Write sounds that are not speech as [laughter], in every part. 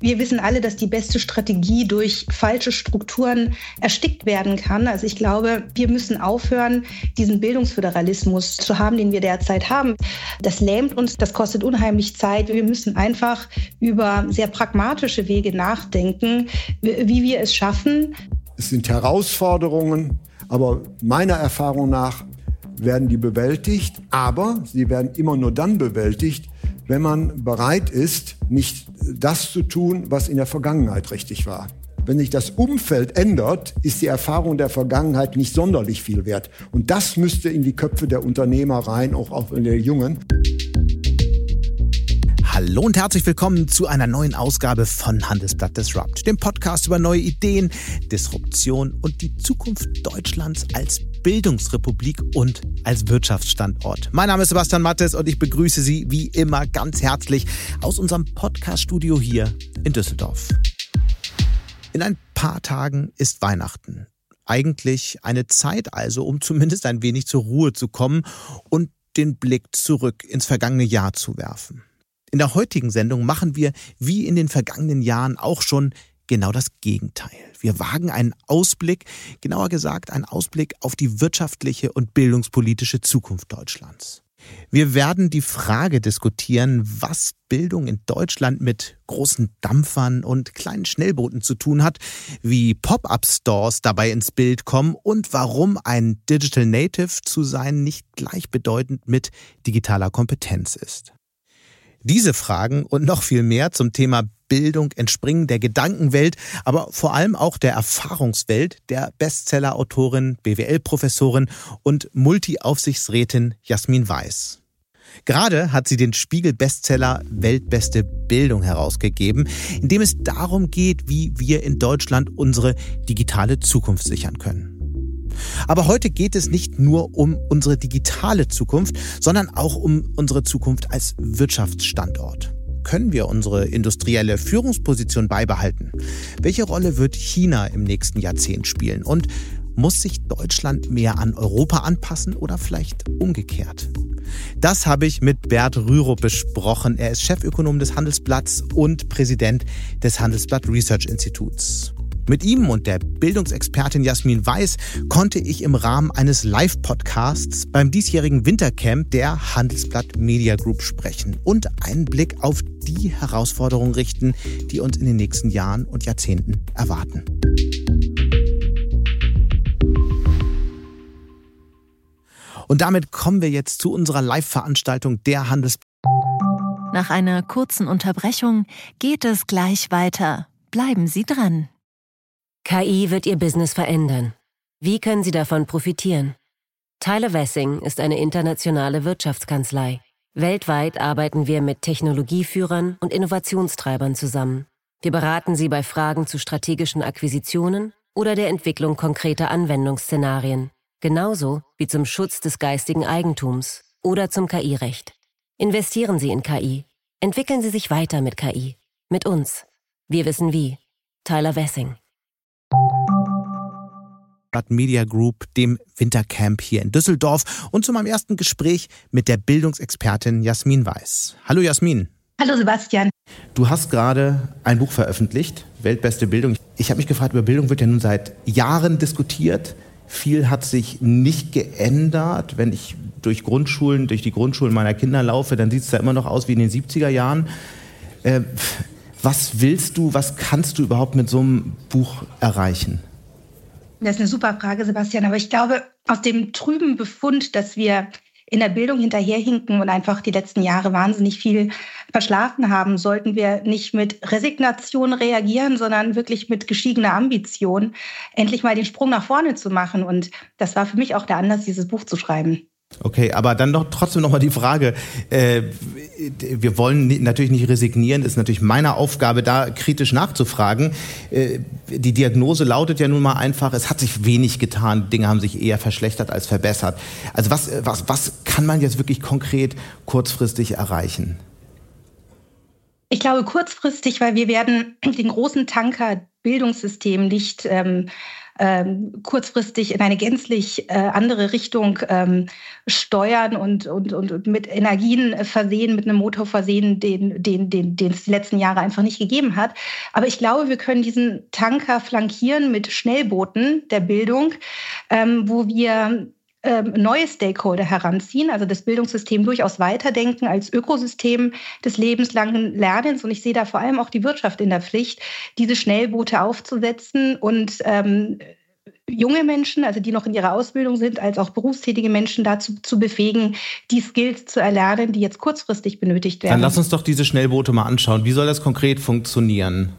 Wir wissen alle, dass die beste Strategie durch falsche Strukturen erstickt werden kann. Also ich glaube, wir müssen aufhören, diesen Bildungsföderalismus zu haben, den wir derzeit haben. Das lähmt uns, das kostet unheimlich Zeit. Wir müssen einfach über sehr pragmatische Wege nachdenken, wie wir es schaffen. Es sind Herausforderungen, aber meiner Erfahrung nach werden die bewältigt, aber sie werden immer nur dann bewältigt, wenn man bereit ist, nicht das zu tun, was in der Vergangenheit richtig war. Wenn sich das Umfeld ändert, ist die Erfahrung der Vergangenheit nicht sonderlich viel wert. Und das müsste in die Köpfe der Unternehmer rein, auch, in der Jungen. Hallo und herzlich willkommen zu einer neuen Ausgabe von Handelsblatt Disrupt, dem Podcast über neue Ideen, Disruption und die Zukunft Deutschlands als Bildungsrepublik und als Wirtschaftsstandort. Mein Name ist Sebastian Mattes und ich begrüße Sie wie immer ganz herzlich aus unserem Podcaststudio hier in Düsseldorf. In ein paar Tagen ist Weihnachten. Eigentlich eine Zeit also, um zumindest ein wenig zur Ruhe zu kommen und den Blick zurück ins vergangene Jahr zu werfen. In der heutigen Sendung machen wir, wie in den vergangenen Jahren auch schon, genau das Gegenteil. Wir wagen einen Ausblick, genauer gesagt einen Ausblick auf die wirtschaftliche und bildungspolitische Zukunft Deutschlands. Wir werden die Frage diskutieren, was Bildung in Deutschland mit großen Dampfern und kleinen Schnellbooten zu tun hat, wie Pop-up-Stores dabei ins Bild kommen und warum ein Digital Native zu sein nicht gleichbedeutend mit digitaler Kompetenz ist. Diese Fragen und noch viel mehr zum Thema Bildung entspringen der Gedankenwelt, aber vor allem auch der Erfahrungswelt der Bestseller-Autorin, BWL-Professorin und Multi-Aufsichtsrätin Jasmin Weiß. Gerade hat sie den Spiegel-Bestseller Weltbeste Bildung herausgegeben, in dem es darum geht, wie wir in Deutschland unsere digitale Zukunft sichern können. Aber heute geht es nicht nur um unsere digitale Zukunft, sondern auch um unsere Zukunft als Wirtschaftsstandort. Können wir unsere industrielle Führungsposition beibehalten? Welche Rolle wird China im nächsten Jahrzehnt spielen? Und muss sich Deutschland mehr an Europa anpassen oder vielleicht umgekehrt? Das habe ich mit Bert Rürup besprochen. Er ist Chefökonom des Handelsblatts und Präsident des Handelsblatt Research Instituts. Mit ihm und der Bildungsexpertin Jasmin Weiß konnte ich im Rahmen eines Live-Podcasts beim diesjährigen Wintercamp der Handelsblatt Media Group sprechen und einen Blick auf die Herausforderungen richten, die uns in den nächsten Jahren und Jahrzehnten erwarten. Und damit kommen wir jetzt zu unserer Live-Veranstaltung der Handelsblatt. Nach einer kurzen Unterbrechung geht es gleich weiter. Bleiben Sie dran. KI wird Ihr Business verändern. Wie können Sie davon profitieren? Tyler Wessing ist eine internationale Wirtschaftskanzlei. Weltweit arbeiten wir mit Technologieführern und Innovationstreibern zusammen. Wir beraten Sie bei Fragen zu strategischen Akquisitionen oder der Entwicklung konkreter Anwendungsszenarien, genauso wie zum Schutz des geistigen Eigentums oder zum KI-Recht. Investieren Sie in KI. Entwickeln Sie sich weiter mit KI. Mit uns. Wir wissen wie. Tyler Wessing. Media Group, dem Wintercamp hier in Düsseldorf und zu meinem ersten Gespräch mit der Bildungsexpertin Jasmin Weiß. Hallo Jasmin. Hallo Sebastian. Du hast gerade ein Buch veröffentlicht, Weltbeste Bildung. Ich habe mich gefragt, über Bildung wird ja nun seit Jahren diskutiert. Viel hat sich nicht geändert. Wenn ich durch Grundschulen, durch die Grundschulen meiner Kinder laufe, dann sieht es da immer noch aus wie in den 70er Jahren. Äh, was willst du, was kannst du überhaupt mit so einem Buch erreichen? Das ist eine super Frage, Sebastian. Aber ich glaube, aus dem trüben Befund, dass wir in der Bildung hinterherhinken und einfach die letzten Jahre wahnsinnig viel verschlafen haben, sollten wir nicht mit Resignation reagieren, sondern wirklich mit geschiedener Ambition, endlich mal den Sprung nach vorne zu machen. Und das war für mich auch der Anlass, dieses Buch zu schreiben. Okay, aber dann doch trotzdem nochmal die Frage. Äh, wir wollen natürlich nicht resignieren, ist natürlich meine Aufgabe, da kritisch nachzufragen. Äh, die Diagnose lautet ja nun mal einfach, es hat sich wenig getan, Dinge haben sich eher verschlechtert als verbessert. Also was, was, was kann man jetzt wirklich konkret kurzfristig erreichen? Ich glaube kurzfristig, weil wir werden den großen Tanker Bildungssystem nicht ähm, ähm, kurzfristig in eine gänzlich äh, andere Richtung ähm, steuern und, und, und mit Energien versehen, mit einem Motor versehen, den, den, den, den es die letzten Jahre einfach nicht gegeben hat. Aber ich glaube, wir können diesen Tanker flankieren mit Schnellbooten der Bildung, ähm, wo wir ähm, neue Stakeholder heranziehen, also das Bildungssystem durchaus weiterdenken als Ökosystem des lebenslangen Lernens. Und ich sehe da vor allem auch die Wirtschaft in der Pflicht, diese Schnellboote aufzusetzen und ähm, junge Menschen, also die noch in ihrer Ausbildung sind, als auch berufstätige Menschen dazu zu befähigen, die Skills zu erlernen, die jetzt kurzfristig benötigt werden. Dann lass uns doch diese Schnellboote mal anschauen. Wie soll das konkret funktionieren?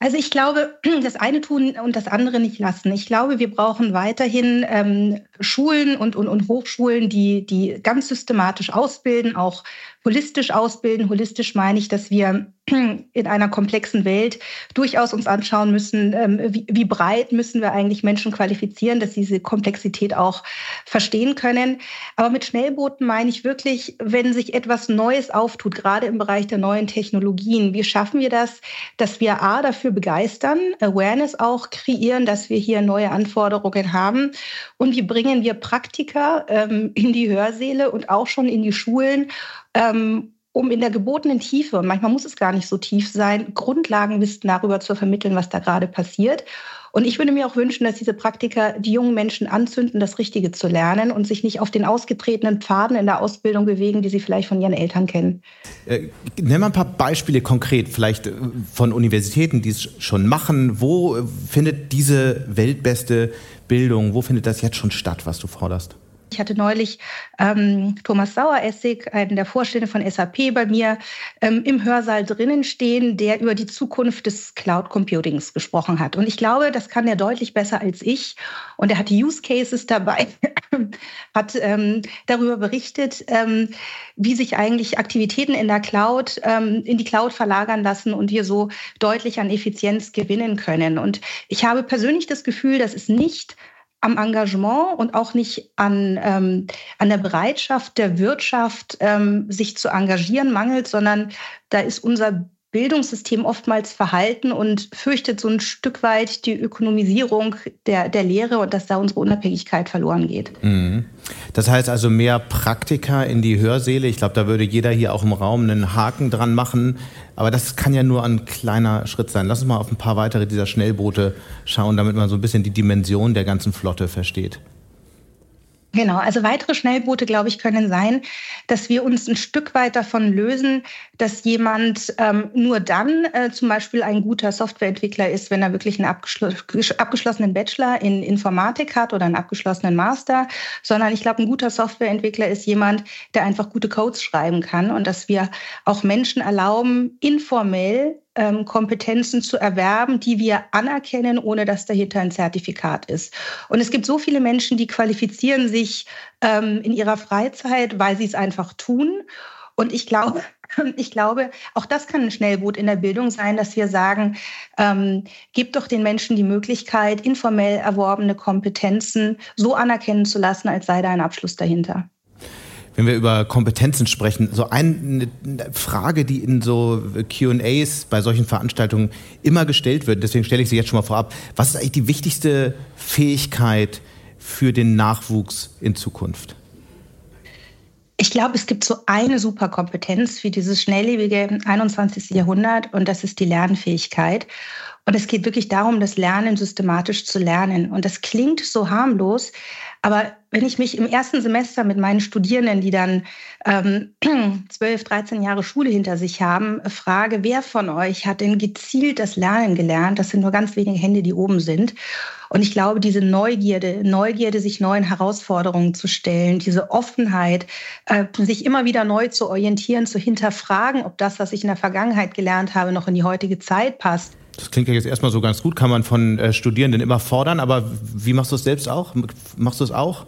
Also ich glaube, [clears throat] das eine tun und das andere nicht lassen. Ich glaube, wir brauchen weiterhin ähm, Schulen und, und, und Hochschulen, die, die ganz systematisch ausbilden, auch holistisch ausbilden. Holistisch meine ich, dass wir [clears throat] in einer komplexen Welt durchaus uns anschauen müssen, ähm, wie, wie breit müssen wir eigentlich Menschen qualifizieren, dass sie diese Komplexität auch verstehen können. Aber mit Schnellbooten meine ich wirklich, wenn sich etwas Neues auftut, gerade im Bereich der neuen Technologien, wie schaffen wir das, dass wir A dafür begeistern, Awareness auch kreieren, dass wir hier neue Anforderungen haben und wie bringen wir Praktiker ähm, in die Hörsäle und auch schon in die Schulen, ähm, um in der gebotenen Tiefe, und manchmal muss es gar nicht so tief sein, Grundlagenwissen darüber zu vermitteln, was da gerade passiert. Und ich würde mir auch wünschen, dass diese Praktiker die jungen Menschen anzünden, das Richtige zu lernen und sich nicht auf den ausgetretenen Pfaden in der Ausbildung bewegen, die sie vielleicht von ihren Eltern kennen. Äh, nenn mal ein paar Beispiele konkret, vielleicht äh, von Universitäten, die es schon machen. Wo findet diese weltbeste Bildung, wo findet das jetzt schon statt, was du forderst? Ich hatte neulich ähm, Thomas Saueressig, einen der Vorstände von SAP, bei mir ähm, im Hörsaal drinnen stehen, der über die Zukunft des Cloud Computings gesprochen hat. Und ich glaube, das kann er deutlich besser als ich. Und er hat die Use Cases dabei, [laughs] hat ähm, darüber berichtet, ähm, wie sich eigentlich Aktivitäten in der Cloud, ähm, in die Cloud verlagern lassen und wir so deutlich an Effizienz gewinnen können. Und ich habe persönlich das Gefühl, das ist nicht am Engagement und auch nicht an, ähm, an der Bereitschaft der Wirtschaft, ähm, sich zu engagieren, mangelt, sondern da ist unser Bildungssystem oftmals verhalten und fürchtet so ein Stück weit die Ökonomisierung der, der Lehre und dass da unsere Unabhängigkeit verloren geht. Mhm. Das heißt also mehr Praktika in die Hörsäle. Ich glaube, da würde jeder hier auch im Raum einen Haken dran machen. Aber das kann ja nur ein kleiner Schritt sein. Lass uns mal auf ein paar weitere dieser Schnellboote schauen, damit man so ein bisschen die Dimension der ganzen Flotte versteht. Genau, also weitere Schnellboote, glaube ich, können sein, dass wir uns ein Stück weit davon lösen, dass jemand ähm, nur dann äh, zum Beispiel ein guter Softwareentwickler ist, wenn er wirklich einen abgeschl abgeschlossenen Bachelor in Informatik hat oder einen abgeschlossenen Master, sondern ich glaube, ein guter Softwareentwickler ist jemand, der einfach gute Codes schreiben kann und dass wir auch Menschen erlauben, informell ähm, Kompetenzen zu erwerben, die wir anerkennen, ohne dass dahinter ein Zertifikat ist. Und es gibt so viele Menschen, die qualifizieren sich ähm, in ihrer Freizeit, weil sie es einfach tun. Und ich glaube, [laughs] ich glaube, auch das kann ein Schnellboot in der Bildung sein, dass wir sagen, ähm, gebt doch den Menschen die Möglichkeit, informell erworbene Kompetenzen so anerkennen zu lassen, als sei da ein Abschluss dahinter wenn wir über Kompetenzen sprechen, so eine Frage, die in so QAs bei solchen Veranstaltungen immer gestellt wird, deswegen stelle ich sie jetzt schon mal vorab. Was ist eigentlich die wichtigste Fähigkeit für den Nachwuchs in Zukunft? Ich glaube, es gibt so eine Superkompetenz für dieses schnelllebige 21. Jahrhundert und das ist die Lernfähigkeit. Und es geht wirklich darum, das Lernen systematisch zu lernen. Und das klingt so harmlos, aber wenn ich mich im ersten Semester mit meinen Studierenden, die dann ähm, [clears throat] 12, 13 Jahre Schule hinter sich haben, frage, wer von euch hat denn gezielt das Lernen gelernt? Das sind nur ganz wenige Hände, die oben sind. Und ich glaube, diese Neugierde, Neugierde, sich neuen Herausforderungen zu stellen, diese Offenheit, äh, sich immer wieder neu zu orientieren, zu hinterfragen, ob das, was ich in der Vergangenheit gelernt habe, noch in die heutige Zeit passt. Das klingt ja jetzt erstmal so ganz gut, kann man von äh, Studierenden immer fordern, aber wie machst du es selbst auch? Machst du es auch?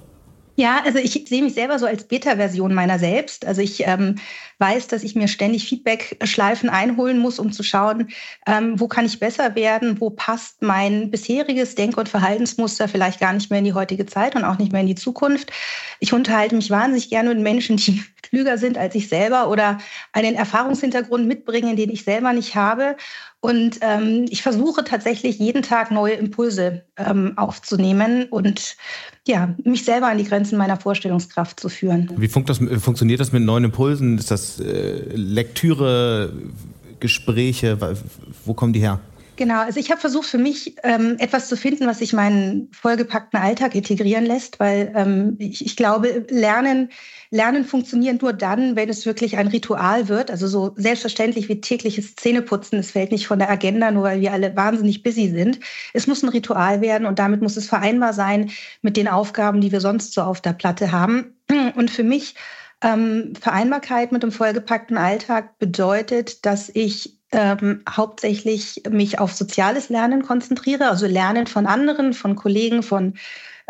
Ja, also ich sehe mich selber so als Beta-Version meiner selbst. Also ich ähm, weiß, dass ich mir ständig Feedback-Schleifen einholen muss, um zu schauen, ähm, wo kann ich besser werden, wo passt mein bisheriges Denk- und Verhaltensmuster vielleicht gar nicht mehr in die heutige Zeit und auch nicht mehr in die Zukunft. Ich unterhalte mich wahnsinnig gerne mit Menschen, die klüger sind als ich selber oder einen Erfahrungshintergrund mitbringen, den ich selber nicht habe. Und ähm, ich versuche tatsächlich jeden Tag neue Impulse ähm, aufzunehmen und ja, mich selber an die Grenzen meiner Vorstellungskraft zu führen. Wie funkt das, funktioniert das mit neuen Impulsen? Ist das äh, Lektüre, Gespräche? Wo kommen die her? Genau, also ich habe versucht für mich ähm, etwas zu finden, was sich meinen vollgepackten Alltag integrieren lässt, weil ähm, ich, ich glaube, Lernen, Lernen funktioniert nur dann, wenn es wirklich ein Ritual wird. Also so selbstverständlich wie tägliches Zähneputzen, es fällt nicht von der Agenda, nur weil wir alle wahnsinnig busy sind. Es muss ein Ritual werden und damit muss es vereinbar sein mit den Aufgaben, die wir sonst so auf der Platte haben. Und für mich ähm, Vereinbarkeit mit dem vollgepackten Alltag bedeutet, dass ich ähm, hauptsächlich mich auf soziales Lernen konzentriere, also Lernen von anderen, von Kollegen, von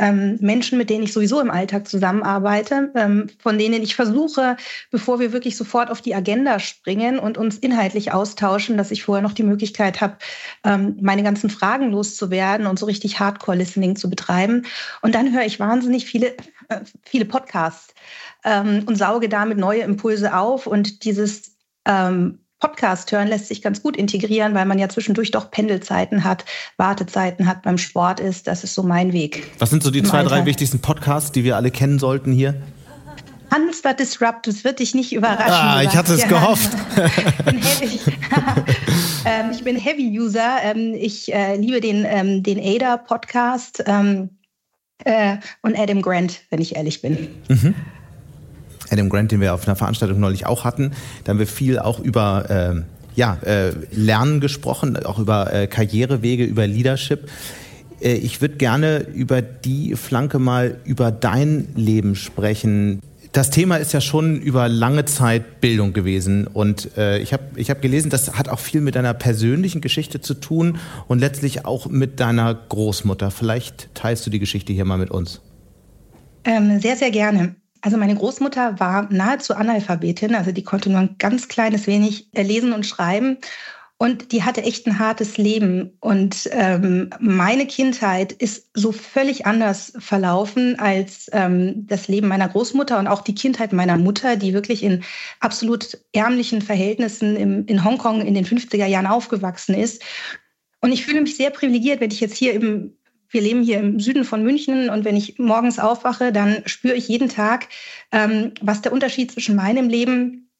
ähm, Menschen, mit denen ich sowieso im Alltag zusammenarbeite, ähm, von denen ich versuche, bevor wir wirklich sofort auf die Agenda springen und uns inhaltlich austauschen, dass ich vorher noch die Möglichkeit habe, ähm, meine ganzen Fragen loszuwerden und so richtig Hardcore-Listening zu betreiben. Und dann höre ich wahnsinnig viele, äh, viele Podcasts ähm, und sauge damit neue Impulse auf und dieses ähm, Podcast hören lässt sich ganz gut integrieren, weil man ja zwischendurch doch Pendelzeiten hat, Wartezeiten hat, beim Sport ist. Das ist so mein Weg. Was sind so die zwei, Alter. drei wichtigsten Podcasts, die wir alle kennen sollten hier? Handelsblatt Disrupt, das wird dich nicht überraschen. Ah, ich hatte es gehofft. [laughs] ich, bin heavy, [laughs] ähm, ich bin Heavy-User. Ähm, ich äh, liebe den, ähm, den ADA-Podcast äh, und Adam Grant, wenn ich ehrlich bin. Mhm. Adam Grant, den wir auf einer Veranstaltung neulich auch hatten. Da haben wir viel auch über äh, ja, äh, Lernen gesprochen, auch über äh, Karrierewege, über Leadership. Äh, ich würde gerne über die Flanke mal über dein Leben sprechen. Das Thema ist ja schon über lange Zeit Bildung gewesen und äh, ich habe ich hab gelesen, das hat auch viel mit deiner persönlichen Geschichte zu tun und letztlich auch mit deiner Großmutter. Vielleicht teilst du die Geschichte hier mal mit uns. Ähm, sehr, sehr gerne. Also meine Großmutter war nahezu Analphabetin, also die konnte nur ein ganz kleines wenig äh, lesen und schreiben. Und die hatte echt ein hartes Leben. Und ähm, meine Kindheit ist so völlig anders verlaufen als ähm, das Leben meiner Großmutter und auch die Kindheit meiner Mutter, die wirklich in absolut ärmlichen Verhältnissen im, in Hongkong in den 50er Jahren aufgewachsen ist. Und ich fühle mich sehr privilegiert, wenn ich jetzt hier im wir leben hier im Süden von München und wenn ich morgens aufwache, dann spüre ich jeden Tag, ähm, was der Unterschied zwischen meinem Leben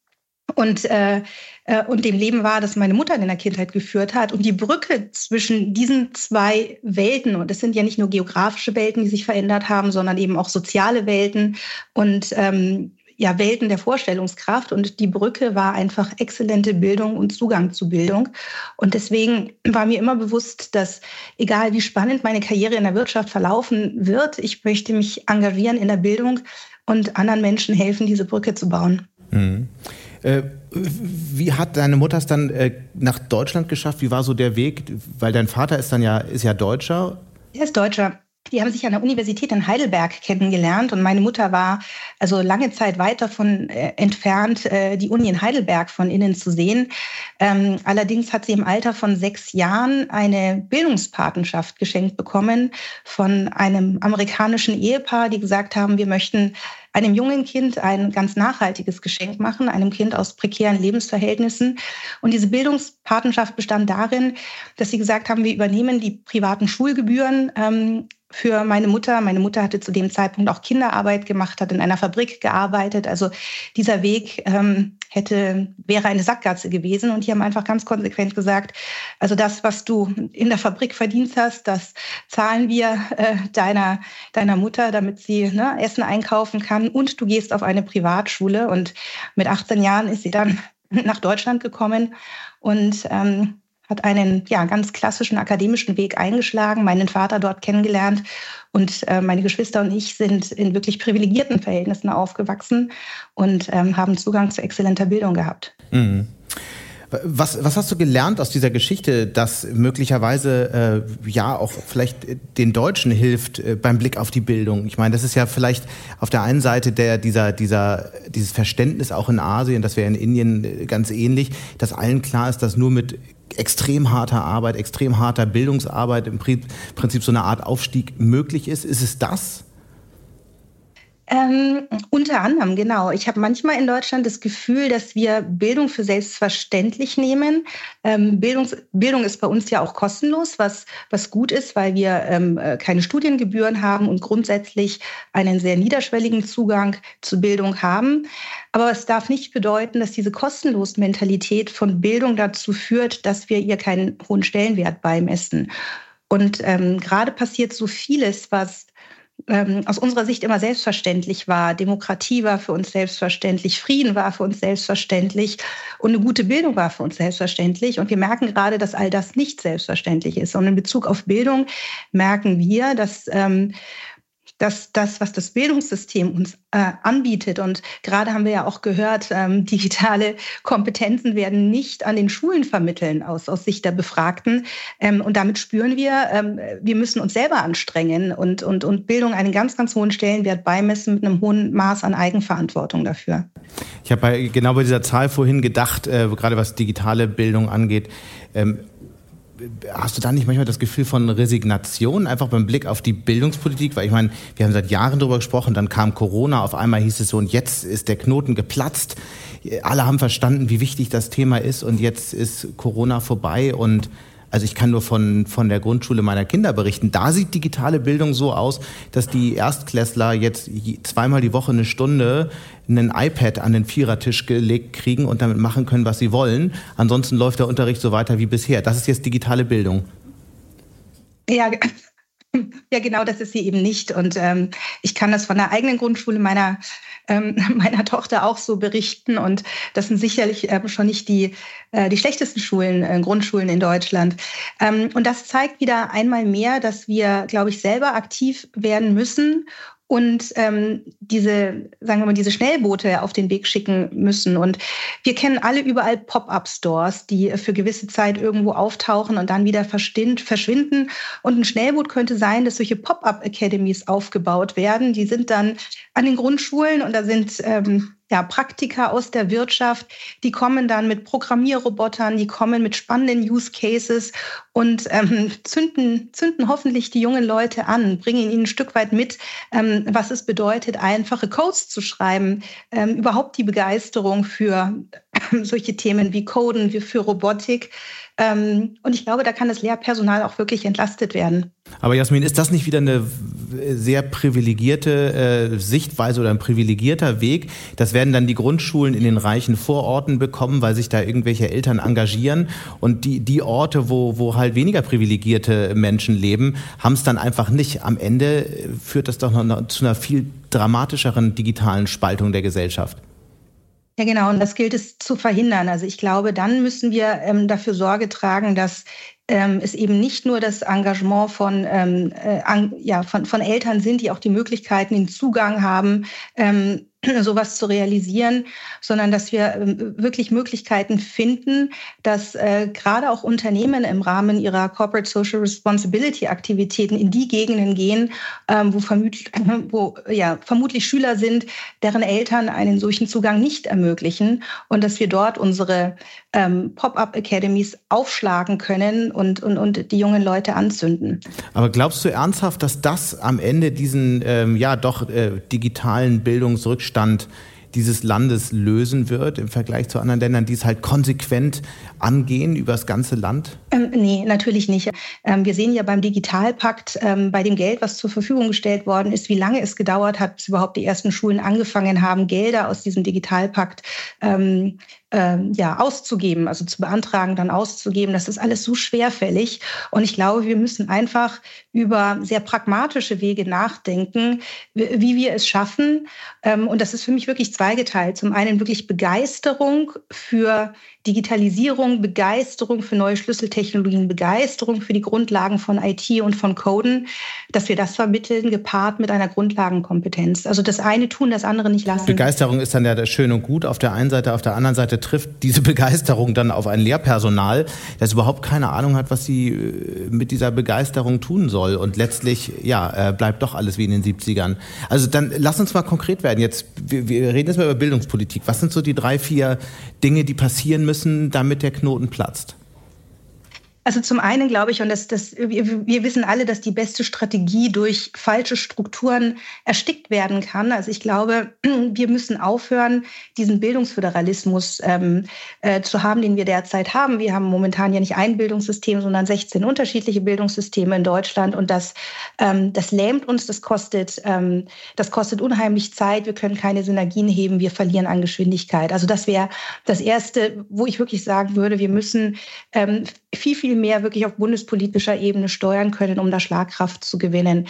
und, äh, äh, und dem Leben war, das meine Mutter in der Kindheit geführt hat. Und die Brücke zwischen diesen zwei Welten, und es sind ja nicht nur geografische Welten, die sich verändert haben, sondern eben auch soziale Welten und ähm, ja, Welten der Vorstellungskraft und die Brücke war einfach exzellente Bildung und Zugang zu Bildung. Und deswegen war mir immer bewusst, dass egal wie spannend meine Karriere in der Wirtschaft verlaufen wird, ich möchte mich engagieren in der Bildung und anderen Menschen helfen, diese Brücke zu bauen. Mhm. Äh, wie hat deine Mutter es dann äh, nach Deutschland geschafft? Wie war so der Weg? Weil dein Vater ist dann ja, ist ja Deutscher. Er ist Deutscher. Die haben sich an der Universität in Heidelberg kennengelernt und meine Mutter war also lange Zeit weit davon äh, entfernt, äh, die Uni in Heidelberg von innen zu sehen. Ähm, allerdings hat sie im Alter von sechs Jahren eine Bildungspatenschaft geschenkt bekommen von einem amerikanischen Ehepaar, die gesagt haben, wir möchten einem jungen Kind ein ganz nachhaltiges Geschenk machen, einem Kind aus prekären Lebensverhältnissen. Und diese Bildungspatenschaft bestand darin, dass sie gesagt haben, wir übernehmen die privaten Schulgebühren ähm, für meine Mutter. Meine Mutter hatte zu dem Zeitpunkt auch Kinderarbeit gemacht, hat in einer Fabrik gearbeitet. Also dieser Weg ähm, hätte, wäre eine Sackgasse gewesen. Und die haben einfach ganz konsequent gesagt, also das, was du in der Fabrik verdient hast, das zahlen wir äh, deiner, deiner Mutter, damit sie ne, Essen einkaufen kann. Und du gehst auf eine Privatschule. Und mit 18 Jahren ist sie dann [laughs] nach Deutschland gekommen und ähm, hat einen ja, ganz klassischen akademischen Weg eingeschlagen, meinen Vater dort kennengelernt und äh, meine Geschwister und ich sind in wirklich privilegierten Verhältnissen aufgewachsen und ähm, haben Zugang zu exzellenter Bildung gehabt. Mhm. Was, was hast du gelernt aus dieser Geschichte, dass möglicherweise äh, ja auch vielleicht den Deutschen hilft äh, beim Blick auf die Bildung? Ich meine, das ist ja vielleicht auf der einen Seite der, dieser, dieser, dieses Verständnis auch in Asien, das wäre in Indien äh, ganz ähnlich, dass allen klar ist, dass nur mit extrem harter Arbeit, extrem harter Bildungsarbeit im Prinzip so eine Art Aufstieg möglich ist. Ist es das? Ähm, unter anderem, genau. Ich habe manchmal in Deutschland das Gefühl, dass wir Bildung für selbstverständlich nehmen. Ähm, Bildungs Bildung ist bei uns ja auch kostenlos, was, was gut ist, weil wir ähm, äh, keine Studiengebühren haben und grundsätzlich einen sehr niederschwelligen Zugang zu Bildung haben. Aber es darf nicht bedeuten, dass diese kostenlos Mentalität von Bildung dazu führt, dass wir ihr keinen hohen Stellenwert beimessen. Und ähm, gerade passiert so vieles, was ähm, aus unserer Sicht immer selbstverständlich war. Demokratie war für uns selbstverständlich, Frieden war für uns selbstverständlich und eine gute Bildung war für uns selbstverständlich. Und wir merken gerade, dass all das nicht selbstverständlich ist. Und in Bezug auf Bildung merken wir, dass ähm, dass das, was das Bildungssystem uns äh, anbietet, und gerade haben wir ja auch gehört, ähm, [laughs] digitale Kompetenzen werden nicht an den Schulen vermitteln aus, aus Sicht der Befragten. Ähm, und damit spüren wir, ähm, wir müssen uns selber anstrengen und, und, und Bildung einen ganz, ganz hohen Stellenwert beimessen mit einem hohen Maß an Eigenverantwortung dafür. Ich habe genau bei dieser Zahl vorhin gedacht, äh, gerade was digitale Bildung angeht, ähm, hast du da nicht manchmal das Gefühl von Resignation, einfach beim Blick auf die Bildungspolitik? Weil ich meine, wir haben seit Jahren darüber gesprochen, dann kam Corona, auf einmal hieß es so, und jetzt ist der Knoten geplatzt. Alle haben verstanden, wie wichtig das Thema ist, und jetzt ist Corona vorbei und also ich kann nur von, von der Grundschule meiner Kinder berichten. Da sieht digitale Bildung so aus, dass die Erstklässler jetzt zweimal die Woche eine Stunde ein iPad an den Vierertisch gelegt kriegen und damit machen können, was sie wollen. Ansonsten läuft der Unterricht so weiter wie bisher. Das ist jetzt digitale Bildung. Ja, [laughs] ja, genau, das ist sie eben nicht. Und ähm, ich kann das von der eigenen Grundschule meiner, ähm, [laughs] meiner Tochter auch so berichten. Und das sind sicherlich äh, schon nicht die, äh, die schlechtesten Schulen, äh, Grundschulen in Deutschland. Ähm, und das zeigt wieder einmal mehr, dass wir, glaube ich, selber aktiv werden müssen und ähm, diese, sagen wir mal, diese Schnellboote auf den Weg schicken müssen. Und wir kennen alle überall Pop-up-Stores, die für gewisse Zeit irgendwo auftauchen und dann wieder verschwinden. Und ein Schnellboot könnte sein, dass solche Pop-up-Academies aufgebaut werden. Die sind dann an den Grundschulen und da sind ähm, ja, Praktiker aus der Wirtschaft, die kommen dann mit Programmierrobotern, die kommen mit spannenden Use Cases und ähm, zünden, zünden hoffentlich die jungen Leute an, bringen ihnen ein Stück weit mit, ähm, was es bedeutet, einfache Codes zu schreiben, ähm, überhaupt die Begeisterung für äh, solche Themen wie Coden, wie für Robotik. Ähm, und ich glaube, da kann das Lehrpersonal auch wirklich entlastet werden. Aber Jasmin, ist das nicht wieder eine sehr privilegierte äh, Sichtweise oder ein privilegierter Weg? Das werden dann die Grundschulen in den reichen Vororten bekommen, weil sich da irgendwelche Eltern engagieren. Und die, die Orte, wo, wo halt weniger privilegierte Menschen leben, haben es dann einfach nicht. Am Ende führt das doch noch zu einer viel dramatischeren digitalen Spaltung der Gesellschaft. Ja, genau. Und das gilt es zu verhindern. Also ich glaube, dann müssen wir ähm, dafür Sorge tragen, dass ähm, es eben nicht nur das Engagement von, ähm, äh, an, ja, von, von Eltern sind, die auch die Möglichkeiten, den Zugang haben, ähm, [clears throat] sowas zu realisieren, sondern dass wir ähm, wirklich Möglichkeiten finden, dass äh, gerade auch Unternehmen im Rahmen ihrer Corporate Social Responsibility Aktivitäten in die Gegenden gehen, ähm, wo, vermutlich, [clears throat] wo ja, vermutlich Schüler sind, deren Eltern einen solchen Zugang nicht ermöglichen und dass wir dort unsere ähm, Pop-up Academies aufschlagen können und, und, und die jungen Leute anzünden. Aber glaubst du ernsthaft, dass das am Ende diesen ähm, ja doch äh, digitalen Bildungsrückstand dieses Landes lösen wird im Vergleich zu anderen Ländern, die es halt konsequent angehen über das ganze Land? Ähm, nee, natürlich nicht. Ähm, wir sehen ja beim Digitalpakt, ähm, bei dem Geld, was zur Verfügung gestellt worden ist, wie lange es gedauert hat, bis überhaupt die ersten Schulen angefangen haben, Gelder aus diesem Digitalpakt ähm, ähm, ja, auszugeben, also zu beantragen, dann auszugeben. Das ist alles so schwerfällig. Und ich glaube, wir müssen einfach über sehr pragmatische Wege nachdenken, wie wir es schaffen. Ähm, und das ist für mich wirklich zweigeteilt. Zum einen wirklich Begeisterung für Digitalisierung, Begeisterung für neue Schlüsseltechnologien, Begeisterung für die Grundlagen von IT und von Coden, dass wir das vermitteln, gepaart mit einer Grundlagenkompetenz. Also das eine tun, das andere nicht lassen. Begeisterung ist dann ja schön und gut auf der einen Seite, auf der anderen Seite trifft diese [laughs] Begeisterung dann auf ein Lehrpersonal, das überhaupt keine Ahnung hat, was sie äh, mit dieser Begeisterung tun soll. Und letztlich, ja, äh, bleibt doch alles wie in den 70ern. Also dann lass uns mal konkret werden. Jetzt, wir, wir reden jetzt mal über Bildungspolitik. Was sind so die drei, vier Dinge, die passieren müssen, damit der Knoten platzt? Also zum einen glaube ich, und das, das, wir, wir wissen alle, dass die beste Strategie durch falsche Strukturen erstickt werden kann. Also ich glaube, [clears throat] wir müssen aufhören, diesen Bildungsföderalismus ähm, äh, zu haben, den wir derzeit haben. Wir haben momentan ja nicht ein Bildungssystem, sondern 16 unterschiedliche Bildungssysteme in Deutschland. Und das, ähm, das lähmt uns, das kostet, ähm, das kostet unheimlich Zeit. Wir können keine Synergien heben, wir verlieren an Geschwindigkeit. Also das wäre das Erste, wo ich wirklich sagen würde, wir müssen ähm, viel, viel mehr wirklich auf bundespolitischer Ebene steuern können, um da Schlagkraft zu gewinnen.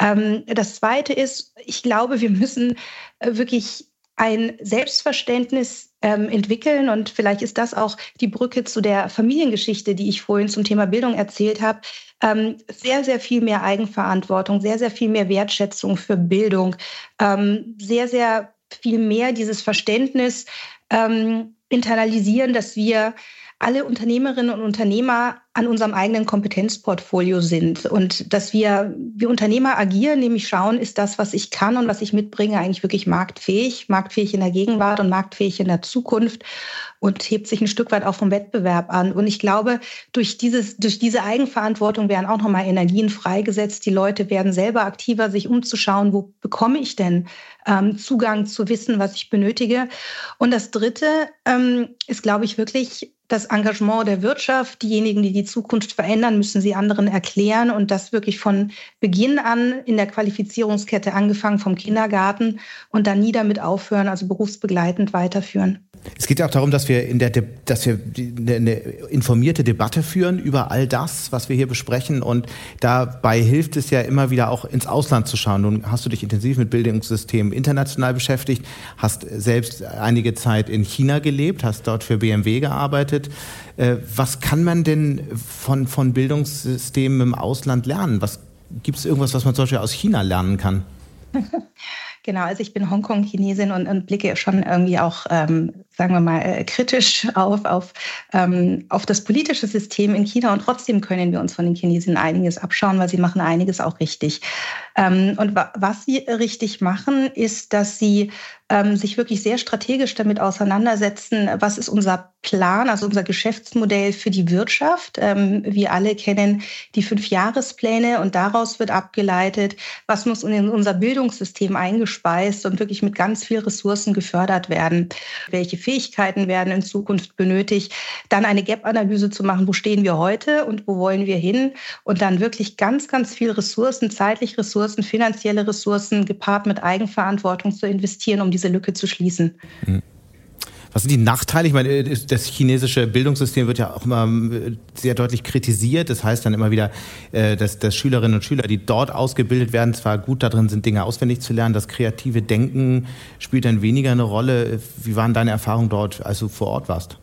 Ähm, das Zweite ist, ich glaube, wir müssen äh, wirklich ein Selbstverständnis ähm, entwickeln. Und vielleicht ist das auch die Brücke zu der Familiengeschichte, die ich vorhin zum Thema Bildung erzählt habe. Ähm, sehr, sehr viel mehr Eigenverantwortung, sehr, sehr viel mehr Wertschätzung für Bildung, sehr, sehr viel mehr dieses Verständnis internalisieren, dass wir alle Unternehmerinnen und Unternehmer an unserem eigenen Kompetenzportfolio sind. Und dass wir, wir Unternehmer agieren, nämlich schauen, ist das, was ich kann und was ich mitbringe, eigentlich wirklich marktfähig, marktfähig in der Gegenwart und marktfähig in der Zukunft und hebt sich ein Stück weit auch vom Wettbewerb an. Und ich glaube, durch, dieses, durch diese Eigenverantwortung werden auch nochmal Energien freigesetzt. Die Leute werden selber aktiver, sich umzuschauen, wo bekomme ich denn ähm, Zugang zu Wissen, was ich benötige. Und das Dritte ähm, ist, glaube ich, wirklich das Engagement der Wirtschaft. Diejenigen, die die Zukunft verändern, müssen sie anderen erklären und das wirklich von Beginn an in der Qualifizierungskette angefangen vom Kindergarten und dann nie damit aufhören, also berufsbegleitend weiterführen. Es geht ja auch darum, dass wir in der, De dass wir eine, eine informierte Debatte führen über all das, was wir hier besprechen. Und dabei hilft es ja immer wieder auch ins Ausland zu schauen. Nun hast du dich intensiv mit Bildungssystemen international beschäftigt, hast selbst einige Zeit in China gelebt, hast dort für BMW gearbeitet. Äh, was kann man denn von, von Bildungssystemen im Ausland lernen? Was gibt es irgendwas, was man zum Beispiel aus China lernen kann? [laughs] Genau, also ich bin Hongkong-Chinesin und, und, blicke schon irgendwie auch, ähm, sagen wir mal, äh, kritisch auf, auf, ähm, auf das politische System in China und trotzdem können wir uns von den Chinesen einiges abschauen, weil sie machen einiges auch richtig. Ähm, und wa was sie richtig machen, ist, dass sie ähm, sich wirklich sehr strategisch damit auseinandersetzen, was ist unser Plan, also unser Geschäftsmodell für die Wirtschaft. Ähm, wir alle kennen die Fünfjahrespläne und daraus wird abgeleitet, was muss in unser Bildungssystem eingespeist und wirklich mit ganz viel Ressourcen gefördert werden. Welche Fähigkeiten werden in Zukunft benötigt? Dann eine Gap-Analyse zu machen, wo stehen wir heute und wo wollen wir hin? Und dann wirklich ganz, ganz viel Ressourcen, zeitlich Ressourcen, finanzielle Ressourcen gepaart mit Eigenverantwortung zu investieren, um diese Lücke zu schließen. Mhm. Was sind die Nachteile? Ich meine, das chinesische Bildungssystem wird ja auch immer äh, sehr deutlich kritisiert. Das heißt dann immer wieder, äh, dass, dass Schülerinnen und Schüler, die dort ausgebildet werden, zwar gut darin sind, Dinge auswendig zu lernen, das kreative Denken spielt dann weniger eine Rolle. Wie waren deine Erfahrungen dort, als du vor Ort warst?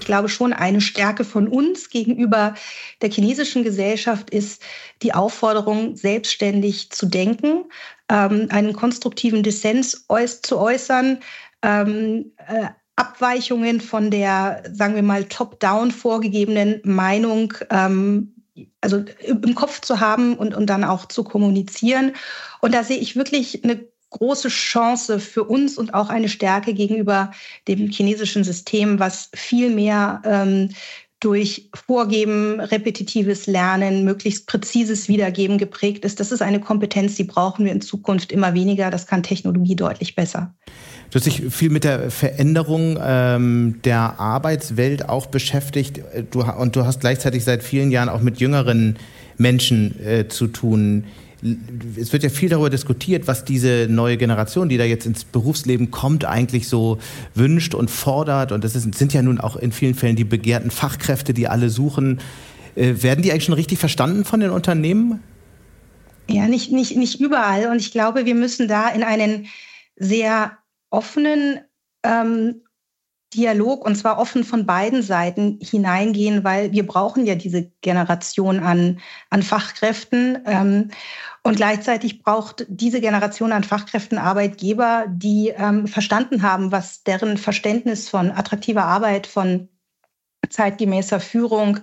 Ich glaube schon, eine Stärke von uns gegenüber der chinesischen Gesellschaft ist die Aufforderung, selbstständig zu denken, ähm, einen konstruktiven Dissens zu äußern, ähm, äh, Abweichungen von der, sagen wir mal, top-down vorgegebenen Meinung ähm, also im Kopf zu haben und, und dann auch zu kommunizieren. Und da sehe ich wirklich eine große Chance für uns und auch eine Stärke gegenüber dem chinesischen System, was viel mehr ähm, durch Vorgeben, repetitives Lernen, möglichst präzises Wiedergeben geprägt ist. Das ist eine Kompetenz, die brauchen wir in Zukunft immer weniger. Das kann Technologie deutlich besser. Du hast dich viel mit der Veränderung ähm, der Arbeitswelt auch beschäftigt. Du, und du hast gleichzeitig seit vielen Jahren auch mit jüngeren Menschen äh, zu tun. Es wird ja viel darüber diskutiert, was diese neue Generation, die da jetzt ins Berufsleben kommt, eigentlich so wünscht und fordert. Und das ist, sind ja nun auch in vielen Fällen die begehrten Fachkräfte, die alle suchen. Äh, werden die eigentlich schon richtig verstanden von den Unternehmen? Ja, nicht, nicht, nicht überall. Und ich glaube, wir müssen da in einen sehr offenen ähm, Dialog und zwar offen von beiden Seiten hineingehen, weil wir brauchen ja diese Generation an, an Fachkräften. Ähm, und gleichzeitig braucht diese Generation an Fachkräften Arbeitgeber, die ähm, verstanden haben, was deren Verständnis von attraktiver Arbeit, von zeitgemäßer Führung,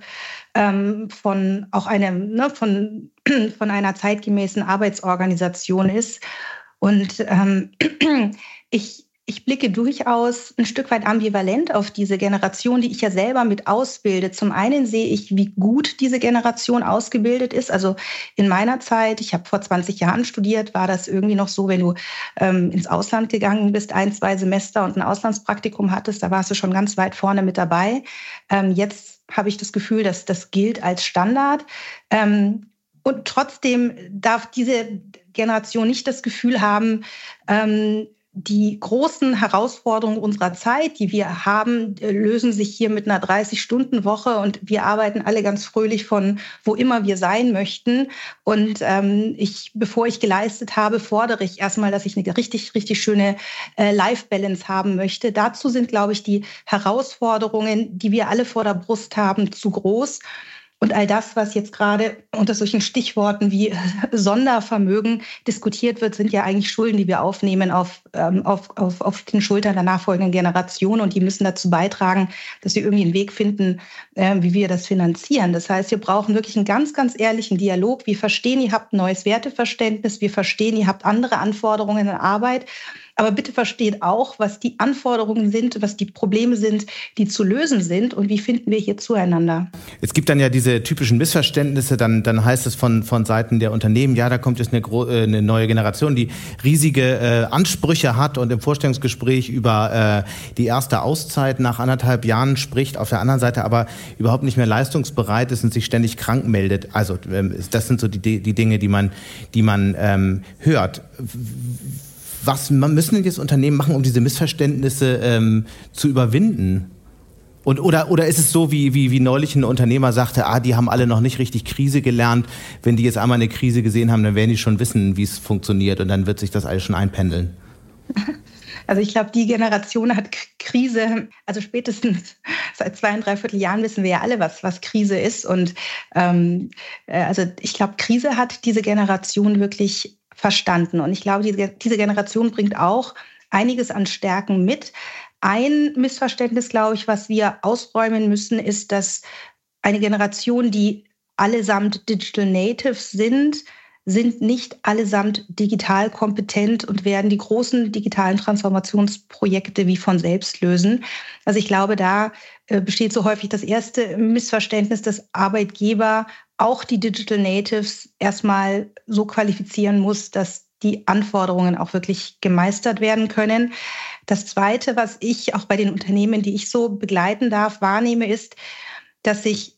ähm, von auch einem, ne, von, [clears throat] von einer zeitgemäßen Arbeitsorganisation ist. Und ähm, ich, ich blicke durchaus ein Stück weit ambivalent auf diese Generation, die ich ja selber mit ausbilde. Zum einen sehe ich, wie gut diese Generation ausgebildet ist. Also in meiner Zeit, ich habe vor 20 Jahren studiert, war das irgendwie noch so, wenn du ähm, ins Ausland gegangen bist, ein, zwei Semester und ein Auslandspraktikum hattest, da warst du schon ganz weit vorne mit dabei. Ähm, jetzt habe ich das Gefühl, dass das gilt als Standard. Ähm, und trotzdem darf diese Generation nicht das Gefühl haben, ähm, die großen Herausforderungen unserer Zeit, die wir haben, äh, lösen sich hier mit einer 30-Stunden-Woche und wir arbeiten alle ganz fröhlich von wo immer wir sein möchten. Und ähm, ich, bevor ich geleistet habe, fordere ich erstmal, dass ich eine richtig, richtig schöne äh, Life-Balance haben möchte. Dazu sind, glaube ich, die Herausforderungen, die wir alle vor der Brust haben, zu groß. Und all das, was jetzt gerade unter solchen Stichworten wie [laughs] Sondervermögen diskutiert wird, sind ja eigentlich Schulden, die wir aufnehmen auf, ähm, auf, auf, auf den Schultern der nachfolgenden Generation. Und die müssen dazu beitragen, dass wir irgendwie einen Weg finden, äh, wie wir das finanzieren. Das heißt, wir brauchen wirklich einen ganz, ganz ehrlichen Dialog. Wir verstehen, ihr habt ein neues Werteverständnis. Wir verstehen, ihr habt andere Anforderungen in Arbeit. Aber bitte versteht auch, was die Anforderungen sind, was die Probleme sind, die zu lösen sind und wie finden wir hier zueinander. Es gibt dann ja diese typischen Missverständnisse, dann, dann heißt es von, von Seiten der Unternehmen, ja, da kommt jetzt eine, äh, eine neue Generation, die riesige äh, Ansprüche hat und im Vorstellungsgespräch über äh, die erste Auszeit nach anderthalb Jahren spricht, auf der anderen Seite aber überhaupt nicht mehr leistungsbereit ist und sich ständig krank meldet. Also ähm, das sind so die, die Dinge, die man, die man ähm, hört was müssen denn jetzt Unternehmen machen, um diese Missverständnisse ähm, zu überwinden? Und, oder, oder ist es so, wie, wie, wie neulich ein Unternehmer sagte, ah, die haben alle noch nicht richtig Krise gelernt. Wenn die jetzt einmal eine Krise gesehen haben, dann werden die schon wissen, wie es funktioniert und dann wird sich das alles schon einpendeln. [laughs] Also ich glaube, die Generation hat Krise, also spätestens [laughs] seit zwei, dreiviertel Jahren wissen wir ja alle, was, was Krise ist. Und ähm, äh, also ich glaube, Krise hat diese Generation wirklich verstanden. Und ich glaube, diese, Generation bringt auch einiges an Stärken mit. Ein Missverständnis, glaube ich, was wir ausräumen müssen, ist, dass eine Generation, die allesamt Digital Natives sind, sind nicht allesamt digital kompetent und werden die großen digitalen Transformationsprojekte wie von selbst lösen. Also ich glaube, da äh, besteht so häufig das erste Missverständnis, dass Arbeitgeber auch die Digital Natives erstmal so qualifizieren muss, dass die Anforderungen auch wirklich gemeistert werden können. Das Zweite, was ich auch bei den Unternehmen, die ich so begleiten darf, wahrnehme, ist, dass sich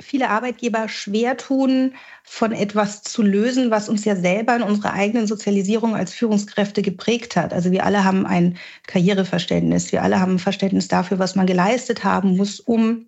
viele Arbeitgeber schwer tun, von etwas zu lösen, was uns ja selber in unserer eigenen Sozialisierung als Führungskräfte geprägt hat. Also wir alle haben ein Karriereverständnis, wir alle haben ein Verständnis dafür, was man geleistet haben muss, um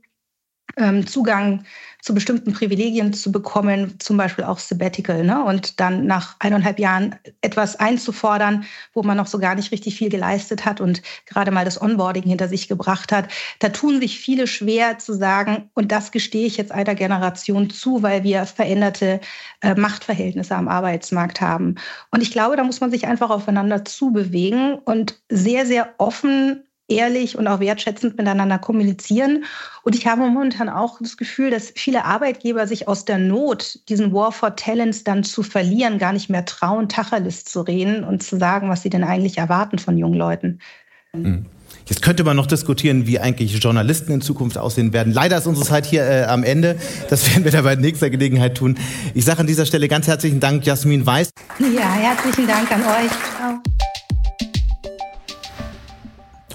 Zugang zu bestimmten Privilegien zu bekommen, zum Beispiel auch Sabbatical, ne? und dann nach eineinhalb Jahren etwas einzufordern, wo man noch so gar nicht richtig viel geleistet hat und gerade mal das Onboarding hinter sich gebracht hat. Da tun sich viele schwer zu sagen, und das gestehe ich jetzt einer Generation zu, weil wir veränderte äh, Machtverhältnisse am Arbeitsmarkt haben. Und ich glaube, da muss man sich einfach aufeinander zubewegen und sehr, sehr offen ehrlich und auch wertschätzend miteinander kommunizieren. Und ich habe momentan auch das Gefühl, dass viele Arbeitgeber sich aus der Not, diesen War for Talents dann zu verlieren, gar nicht mehr trauen, Tacheles zu reden und zu sagen, was sie denn eigentlich erwarten von jungen Leuten. Mhm. Jetzt könnte man noch diskutieren, wie eigentlich Journalisten in Zukunft aussehen werden. Leider ist unsere Zeit hier äh, am Ende. Das [laughs] werden wir dann bei nächster Gelegenheit tun. Ich sage an dieser Stelle ganz herzlichen Dank, Jasmin Weiß. Ja, herzlichen Dank an euch.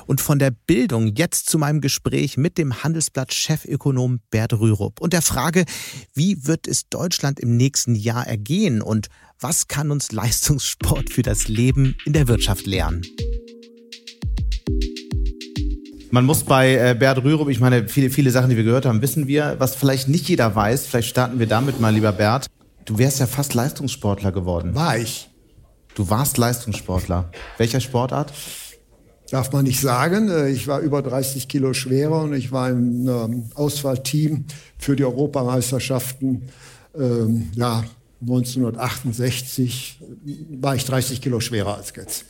Und von der Bildung jetzt zu meinem Gespräch mit dem Handelsblatt-Chefökonom Bert Rürup und der Frage, wie wird es Deutschland im nächsten Jahr ergehen und was kann uns Leistungssport für das Leben in der Wirtschaft lernen? Man muss bei äh, Bert Rürup, ich meine, viele, viele Sachen, die wir gehört haben, wissen wir. Was vielleicht nicht jeder weiß, vielleicht starten wir damit mal, lieber Bert. Du wärst ja fast Leistungssportler geworden. War ich. Du warst Leistungssportler. Welcher Sportart? Darf man nicht sagen. Äh, ich war über 30 Kilo schwerer und ich war im Auswahlteam für die Europameisterschaften. Ähm, ja, 1968 war ich 30 Kilo schwerer als jetzt.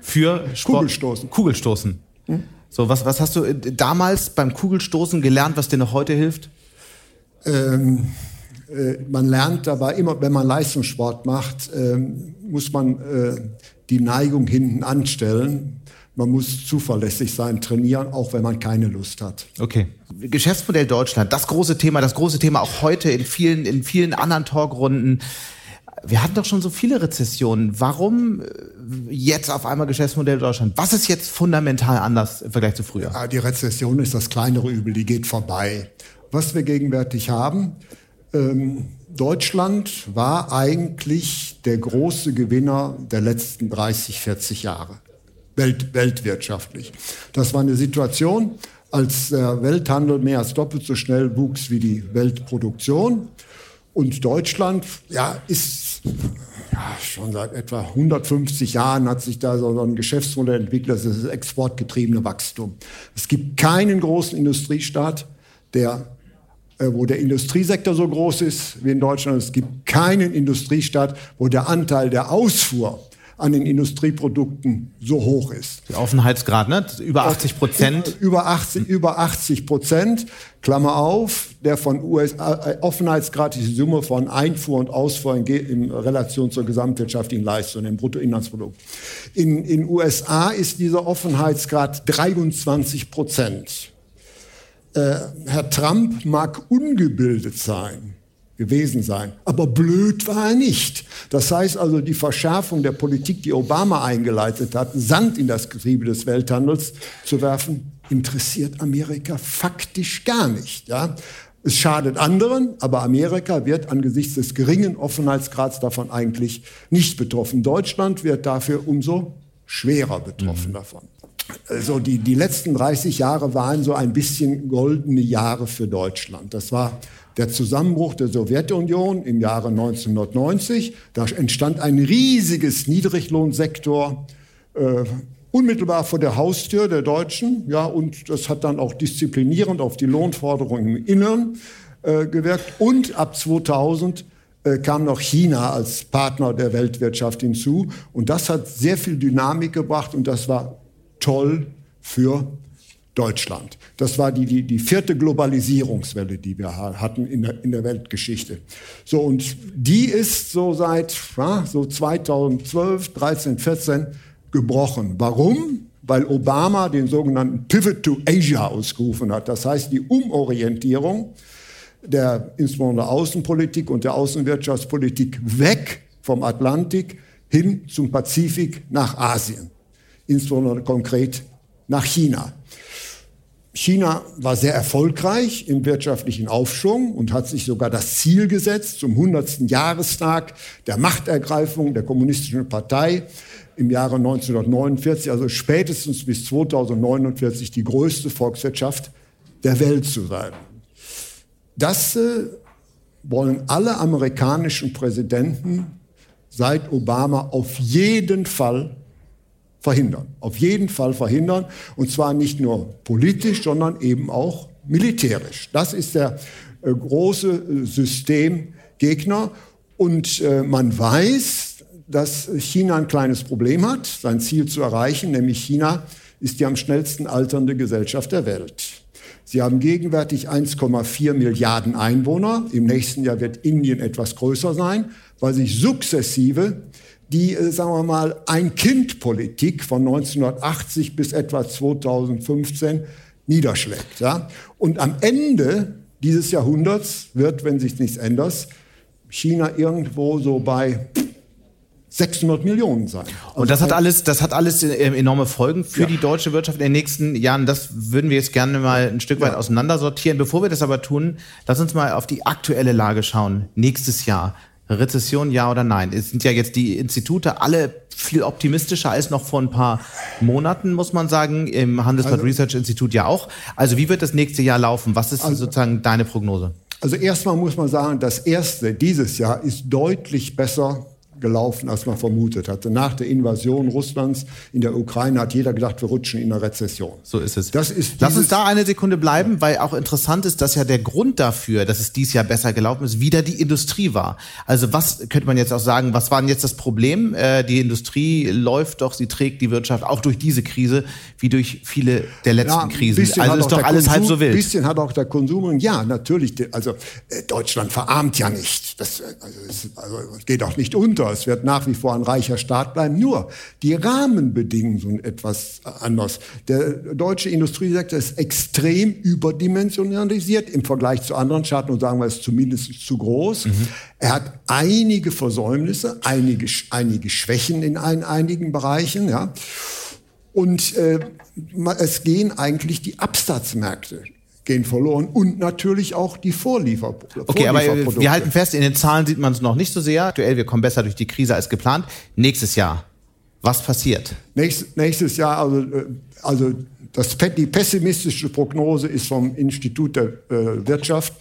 Für Sport Kugelstoßen. Kugelstoßen. Hm? So, was, was hast du äh, damals beim Kugelstoßen gelernt, was dir noch heute hilft? Ähm, äh, man lernt dabei immer, wenn man Leistungssport macht, ähm, muss man äh, die Neigung hinten anstellen. Man muss zuverlässig sein, trainieren, auch wenn man keine Lust hat. Okay. Geschäftsmodell Deutschland, das große Thema, das große Thema auch heute in vielen, in vielen anderen Talkrunden. Wir hatten doch schon so viele Rezessionen. Warum äh, jetzt auf einmal Geschäftsmodell Deutschland? Was ist jetzt fundamental anders im Vergleich zu früher? Ja, die Rezession ist das kleinere Übel, die geht vorbei. Was wir gegenwärtig haben, ähm, Deutschland war eigentlich der große Gewinner der letzten 30, 40 Jahre, Welt, weltwirtschaftlich. Das war eine Situation, als der Welthandel mehr als doppelt so schnell wuchs wie die Weltproduktion. Und Deutschland ja, ist ja, schon seit etwa 150 Jahren hat sich da so ein Geschäftsmodell entwickelt, das ist das exportgetriebene Wachstum. Es gibt keinen großen Industriestaat, der äh, wo der Industriesektor so groß ist wie in Deutschland. Es gibt keinen Industriestaat, wo der Anteil der Ausfuhr an den Industrieprodukten so hoch ist. Der Offenheitsgrad, ne? Über 80 Prozent. Über 80, über 80 Prozent. Klammer auf, der von USA, äh, Offenheitsgrad ist die Summe von Einfuhr und Ausfuhr in, in Relation zur gesamtwirtschaftlichen Leistung, dem Bruttoinlandsprodukt. In, in USA ist dieser Offenheitsgrad 23 Prozent. Äh, Herr Trump mag ungebildet sein, gewesen sein, aber blöd war er nicht. Das heißt also, die Verschärfung der Politik, die Obama eingeleitet hat, Sand in das Getriebe des Welthandels zu werfen, interessiert Amerika faktisch gar nicht. Ja? Es schadet anderen, aber Amerika wird angesichts des geringen Offenheitsgrads davon eigentlich nicht betroffen. Deutschland wird dafür umso schwerer betroffen mhm. davon. Also die, die letzten 30 Jahre waren so ein bisschen goldene Jahre für Deutschland. Das war der Zusammenbruch der Sowjetunion im Jahre 1990. Da entstand ein riesiges Niedriglohnsektor äh, unmittelbar vor der Haustür der Deutschen. Ja, und das hat dann auch disziplinierend auf die Lohnforderungen im Innern äh, gewirkt. Und ab 2000 äh, kam noch China als Partner der Weltwirtschaft hinzu. Und das hat sehr viel Dynamik gebracht und das war toll für Deutschland. Das war die, die, die vierte Globalisierungswelle, die wir hatten in der, in der Weltgeschichte. So, und die ist so seit ja, so 2012, 13, 14 gebrochen. Warum? Weil Obama den sogenannten Pivot to Asia ausgerufen hat. Das heißt, die Umorientierung der insbesondere Außenpolitik und der Außenwirtschaftspolitik weg vom Atlantik hin zum Pazifik nach Asien insbesondere konkret nach China. China war sehr erfolgreich im wirtschaftlichen Aufschwung und hat sich sogar das Ziel gesetzt, zum 100. Jahrestag der Machtergreifung der Kommunistischen Partei im Jahre 1949, also spätestens bis 2049 die größte Volkswirtschaft der Welt zu sein. Das äh, wollen alle amerikanischen Präsidenten seit Obama auf jeden Fall verhindern. Auf jeden Fall verhindern. Und zwar nicht nur politisch, sondern eben auch militärisch. Das ist der äh, große äh, Systemgegner. Und äh, man weiß, dass China ein kleines Problem hat, sein Ziel zu erreichen, nämlich China ist die am schnellsten alternde Gesellschaft der Welt. Sie haben gegenwärtig 1,4 Milliarden Einwohner. Im nächsten Jahr wird Indien etwas größer sein, weil sich sukzessive die, äh, sagen wir mal, Ein-Kind-Politik von 1980 bis etwa 2015 niederschlägt. Ja? Und am Ende dieses Jahrhunderts wird, wenn sich nichts ändert, China irgendwo so bei 600 Millionen sein. Also und das hat alles, das hat alles äh, enorme Folgen für ja. die deutsche Wirtschaft in den nächsten Jahren. Das würden wir jetzt gerne mal ein Stück weit ja. auseinandersortieren. Bevor wir das aber tun, lass uns mal auf die aktuelle Lage schauen. Nächstes Jahr. Rezession, ja oder nein? Es sind ja jetzt die Institute alle viel optimistischer als noch vor ein paar Monaten, muss man sagen. Im Handelsblatt also, Research Institut ja auch. Also wie wird das nächste Jahr laufen? Was ist also, sozusagen deine Prognose? Also erstmal muss man sagen, das erste dieses Jahr ist deutlich besser gelaufen, als man vermutet hatte. Nach der Invasion Russlands in der Ukraine hat jeder gedacht, wir rutschen in eine Rezession. So ist es. Das ist Lass uns da eine Sekunde bleiben, weil auch interessant ist, dass ja der Grund dafür, dass es dieses Jahr besser gelaufen ist, wieder die Industrie war. Also was könnte man jetzt auch sagen, was war denn jetzt das Problem? Äh, die Industrie läuft doch, sie trägt die Wirtschaft auch durch diese Krise, wie durch viele der letzten ja, Krisen. Also ist doch alles Konsum, halb so wild. Ein bisschen hat auch der Konsum, ja, natürlich, also äh, Deutschland verarmt ja nicht. Das, äh, also, es, also, geht auch nicht unter. Es wird nach wie vor ein reicher Staat bleiben. Nur die Rahmenbedingungen sind etwas anders. Der deutsche Industriesektor ist extrem überdimensionalisiert im Vergleich zu anderen Staaten und sagen wir, es ist zumindest zu groß. Mhm. Er hat einige Versäumnisse, einige, einige Schwächen in ein, einigen Bereichen, ja. Und äh, es gehen eigentlich die Absatzmärkte gehen verloren und natürlich auch die Vorliefer Okay, aber wir halten fest, in den Zahlen sieht man es noch nicht so sehr. Aktuell, wir kommen besser durch die Krise als geplant. Nächstes Jahr, was passiert? Nächstes, nächstes Jahr, also, äh, also das, die pessimistische Prognose ist vom Institut der äh, Wirtschaft.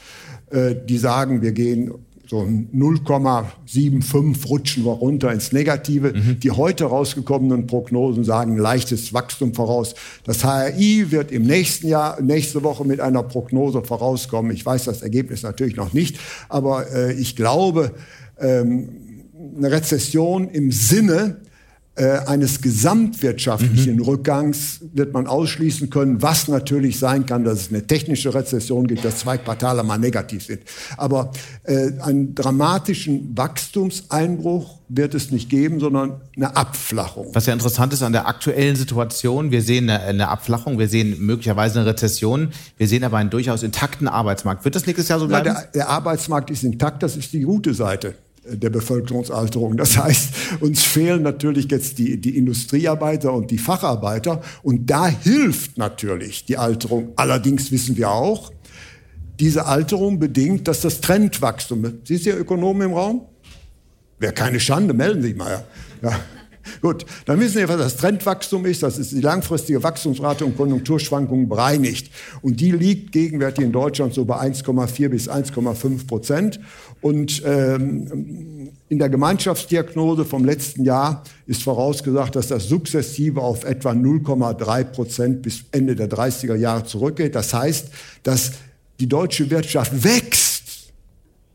Äh, die sagen, wir gehen so 0,75 rutschen wir runter ins Negative. Mhm. Die heute rausgekommenen Prognosen sagen leichtes Wachstum voraus. Das HRI wird im nächsten Jahr, nächste Woche mit einer Prognose vorauskommen. Ich weiß das Ergebnis natürlich noch nicht, aber äh, ich glaube, ähm, eine Rezession im Sinne äh, eines gesamtwirtschaftlichen mhm. Rückgangs wird man ausschließen können, was natürlich sein kann, dass es eine technische Rezession gibt, dass zwei Quartale mal negativ sind. Aber äh, einen dramatischen Wachstumseinbruch wird es nicht geben, sondern eine Abflachung. Was ja interessant ist an der aktuellen Situation, wir sehen eine, eine Abflachung, wir sehen möglicherweise eine Rezession, wir sehen aber einen durchaus intakten Arbeitsmarkt. Wird das nächstes Jahr so bleiben? Ja, der, der Arbeitsmarkt ist intakt, das ist die gute Seite der Bevölkerungsalterung. Das heißt, uns fehlen natürlich jetzt die, die Industriearbeiter und die Facharbeiter und da hilft natürlich die Alterung. Allerdings wissen wir auch, diese Alterung bedingt, dass das Trendwachstum, Sie sind ja Ökonomen im Raum? Wäre keine Schande, melden Sie sich mal. Ja. Gut, dann wissen wir, was das Trendwachstum ist. Das ist die langfristige Wachstumsrate und Konjunkturschwankungen bereinigt. Und die liegt gegenwärtig in Deutschland so bei 1,4 bis 1,5 Prozent. Und ähm, in der Gemeinschaftsdiagnose vom letzten Jahr ist vorausgesagt, dass das sukzessive auf etwa 0,3 Prozent bis Ende der 30er Jahre zurückgeht. Das heißt, dass die deutsche Wirtschaft wächst,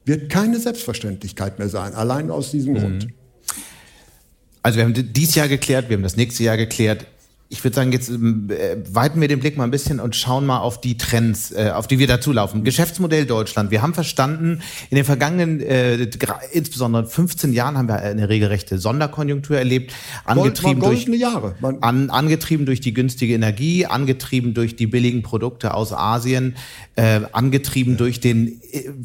wird keine Selbstverständlichkeit mehr sein, allein aus diesem mhm. Grund. Also wir haben dieses Jahr geklärt, wir haben das nächste Jahr geklärt ich würde sagen, jetzt äh, weiten wir den Blick mal ein bisschen und schauen mal auf die Trends, äh, auf die wir dazulaufen. Geschäftsmodell Deutschland. Wir haben verstanden, in den vergangenen, äh, insbesondere 15 Jahren haben wir eine regelrechte Sonderkonjunktur erlebt, angetrieben durch Jahre. An, angetrieben durch die günstige Energie, angetrieben durch die billigen Produkte aus Asien, äh, angetrieben ja. durch den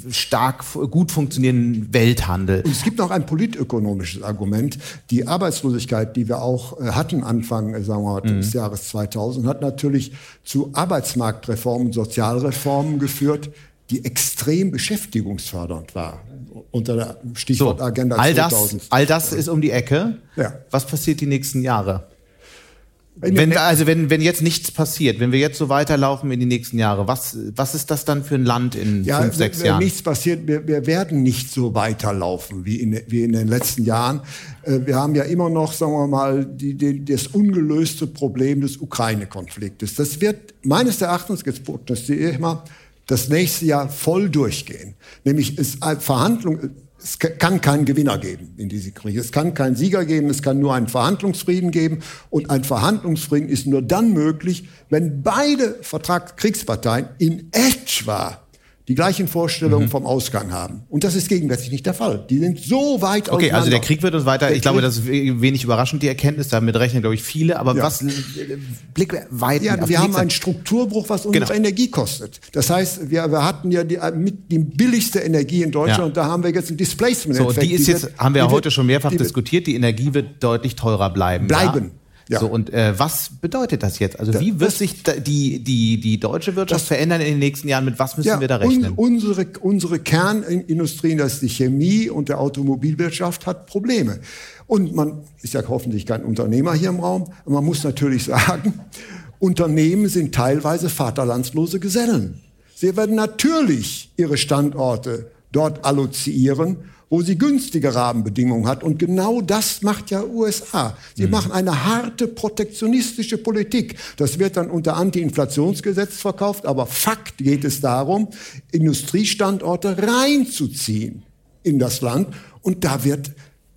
stark gut funktionierenden Welthandel. Und es gibt noch ein politökonomisches Argument. Die Arbeitslosigkeit, die wir auch hatten Anfang, sagen wir mal. Des Jahres 2000, hat natürlich zu Arbeitsmarktreformen, Sozialreformen geführt, die extrem beschäftigungsfördernd war unter der Stichwort so, Agenda all 2000. Das, all das ist um die Ecke. Ja. Was passiert die nächsten Jahre? Wenn, also wenn, wenn jetzt nichts passiert, wenn wir jetzt so weiterlaufen in die nächsten Jahre, was, was ist das dann für ein Land in ja, fünf, sechs wenn, Jahren? Wenn nichts passiert, wir, wir werden nicht so weiterlaufen wie in, wie in den letzten Jahren. Äh, wir haben ja immer noch, sagen wir mal, die, die, das ungelöste Problem des Ukraine-Konfliktes. Das wird meines Erachtens, jetzt prognostiziere ich mal, das nächste Jahr voll durchgehen. Nämlich es Verhandlungen es kann keinen Gewinner geben in diesem Krieg. Es kann keinen Sieger geben. Es kann nur einen Verhandlungsfrieden geben. Und ein Verhandlungsfrieden ist nur dann möglich, wenn beide Vertragskriegsparteien in etwa die gleichen Vorstellungen mhm. vom Ausgang haben. Und das ist gegenwärtig nicht der Fall. Die sind so weit Okay, also der Krieg wird uns weiter, der ich glaube, das ist wenig überraschend, die Erkenntnis, damit rechnen, glaube ich, viele, aber ja. was, Blick weit. Ja, wir haben einen Strukturbruch, was unsere genau. Energie kostet. Das heißt, wir, wir hatten ja die, mit die billigste Energie in Deutschland ja. und da haben wir jetzt ein Displacement. So, die ist jetzt, haben wir ja heute schon mehrfach diskutiert, die Energie wird deutlich teurer bleiben. Bleiben. Ja. So, und äh, was bedeutet das jetzt? Also wie wird sich die, die, die deutsche Wirtschaft das, verändern in den nächsten Jahren? Mit was müssen ja, wir da rechnen? Un, unsere, unsere Kernindustrien, das ist die Chemie und der Automobilwirtschaft, hat Probleme. Und man ist ja hoffentlich kein Unternehmer hier im Raum, aber man muss natürlich [laughs] sagen, Unternehmen sind teilweise vaterlandslose Gesellen. Sie werden natürlich ihre Standorte dort allozieren wo sie günstige Rahmenbedingungen hat. Und genau das macht ja USA. Sie mhm. machen eine harte protektionistische Politik. Das wird dann unter Anti-Inflationsgesetz verkauft. Aber Fakt geht es darum, Industriestandorte reinzuziehen in das Land. Und da wird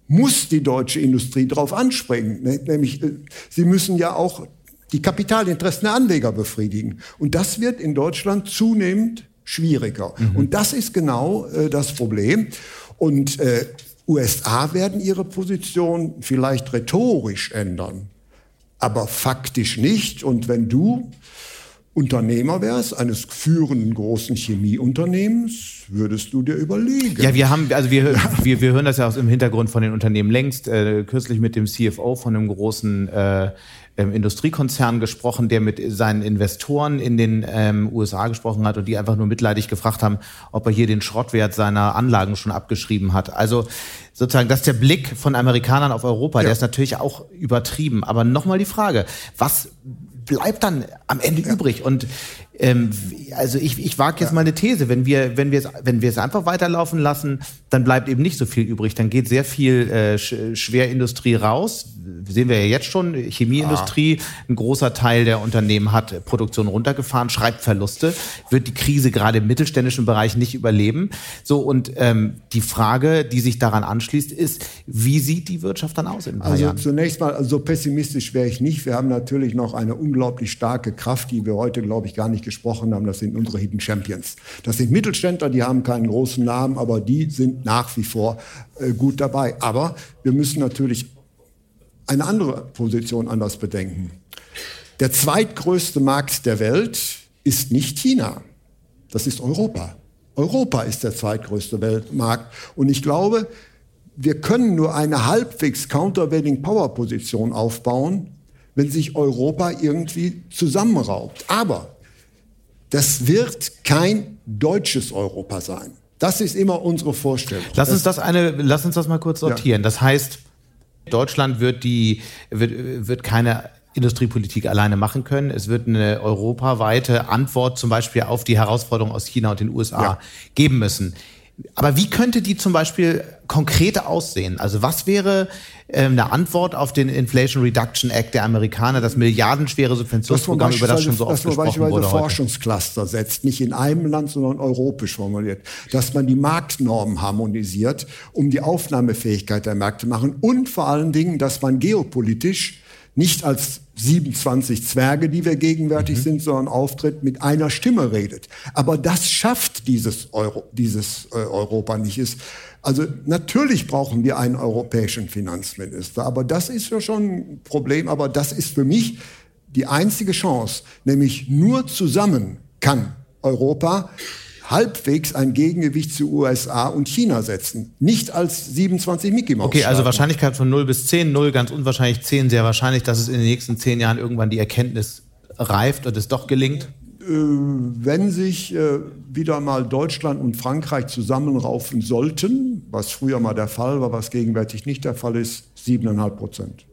muss die deutsche Industrie darauf anspringen. Nämlich, äh, sie müssen ja auch die Kapitalinteressen der Anleger befriedigen. Und das wird in Deutschland zunehmend schwieriger. Mhm. Und das ist genau äh, das Problem. Und äh, USA werden ihre Position vielleicht rhetorisch ändern, aber faktisch nicht. Und wenn du Unternehmer wärst, eines führenden großen Chemieunternehmens, würdest du dir überlegen. Ja, wir haben, also wir, wir, wir hören das ja aus dem Hintergrund von den Unternehmen längst, äh, kürzlich mit dem CFO von einem großen äh, ähm, Industriekonzern gesprochen, der mit seinen Investoren in den ähm, USA gesprochen hat und die einfach nur mitleidig gefragt haben, ob er hier den Schrottwert seiner Anlagen schon abgeschrieben hat. Also sozusagen, das ist der Blick von Amerikanern auf Europa, ja. der ist natürlich auch übertrieben. Aber nochmal die Frage, was bleibt dann am Ende ja. übrig? Und ähm, also ich, ich wage jetzt ja. mal eine These, wenn wir, wenn wir es, wenn wir es einfach weiterlaufen lassen, dann bleibt eben nicht so viel übrig. Dann geht sehr viel äh, Schwerindustrie raus. Sehen wir ja jetzt schon, Chemieindustrie, ja. ein großer Teil der Unternehmen hat Produktion runtergefahren, schreibt Verluste, wird die Krise gerade im mittelständischen Bereich nicht überleben. So, und ähm, die Frage, die sich daran anschließt, ist, wie sieht die Wirtschaft dann aus in ein Also zunächst mal, so also pessimistisch wäre ich nicht. Wir haben natürlich noch eine unglaublich starke Kraft, die wir heute, glaube ich, gar nicht gesprochen haben, das sind unsere Hidden Champions. Das sind Mittelständler, die haben keinen großen Namen, aber die sind nach wie vor äh, gut dabei. Aber wir müssen natürlich eine andere Position anders bedenken. Der zweitgrößte Markt der Welt ist nicht China, das ist Europa. Europa ist der zweitgrößte Weltmarkt. Und ich glaube, wir können nur eine halbwegs countervailing Power Position aufbauen, wenn sich Europa irgendwie zusammenraubt. Aber das wird kein deutsches Europa sein. Das ist immer unsere Vorstellung. Lass uns das eine, lass uns das mal kurz sortieren. Ja. Das heißt, Deutschland wird die, wird, wird keine Industriepolitik alleine machen können. Es wird eine europaweite Antwort zum Beispiel auf die Herausforderungen aus China und den USA ja. geben müssen. Aber wie könnte die zum Beispiel konkret aussehen? Also was wäre ähm, eine Antwort auf den Inflation Reduction Act der Amerikaner, das milliardenschwere Subventionsprogramm, über das schon so oft gesprochen wurde Dass man Forschungscluster setzt, nicht in einem Land, sondern europäisch formuliert. Dass man die Marktnormen harmonisiert, um die Aufnahmefähigkeit der Märkte machen und vor allen Dingen, dass man geopolitisch nicht als 27 Zwerge, die wir gegenwärtig mhm. sind, sondern auftritt, mit einer Stimme redet. Aber das schafft dieses, Euro, dieses äh, Europa nicht. Ist, also natürlich brauchen wir einen europäischen Finanzminister, aber das ist ja schon ein Problem. Aber das ist für mich die einzige Chance, nämlich nur zusammen kann Europa halbwegs ein Gegengewicht zu USA und China setzen. Nicht als 27 Mickey Mouse. Okay, also Wahrscheinlichkeit von 0 bis 10, 0 ganz unwahrscheinlich, 10 sehr wahrscheinlich, dass es in den nächsten 10 Jahren irgendwann die Erkenntnis reift und es doch gelingt? Äh, wenn sich äh, wieder mal Deutschland und Frankreich zusammenraufen sollten, was früher mal der Fall war, was gegenwärtig nicht der Fall ist, 7,5 Prozent.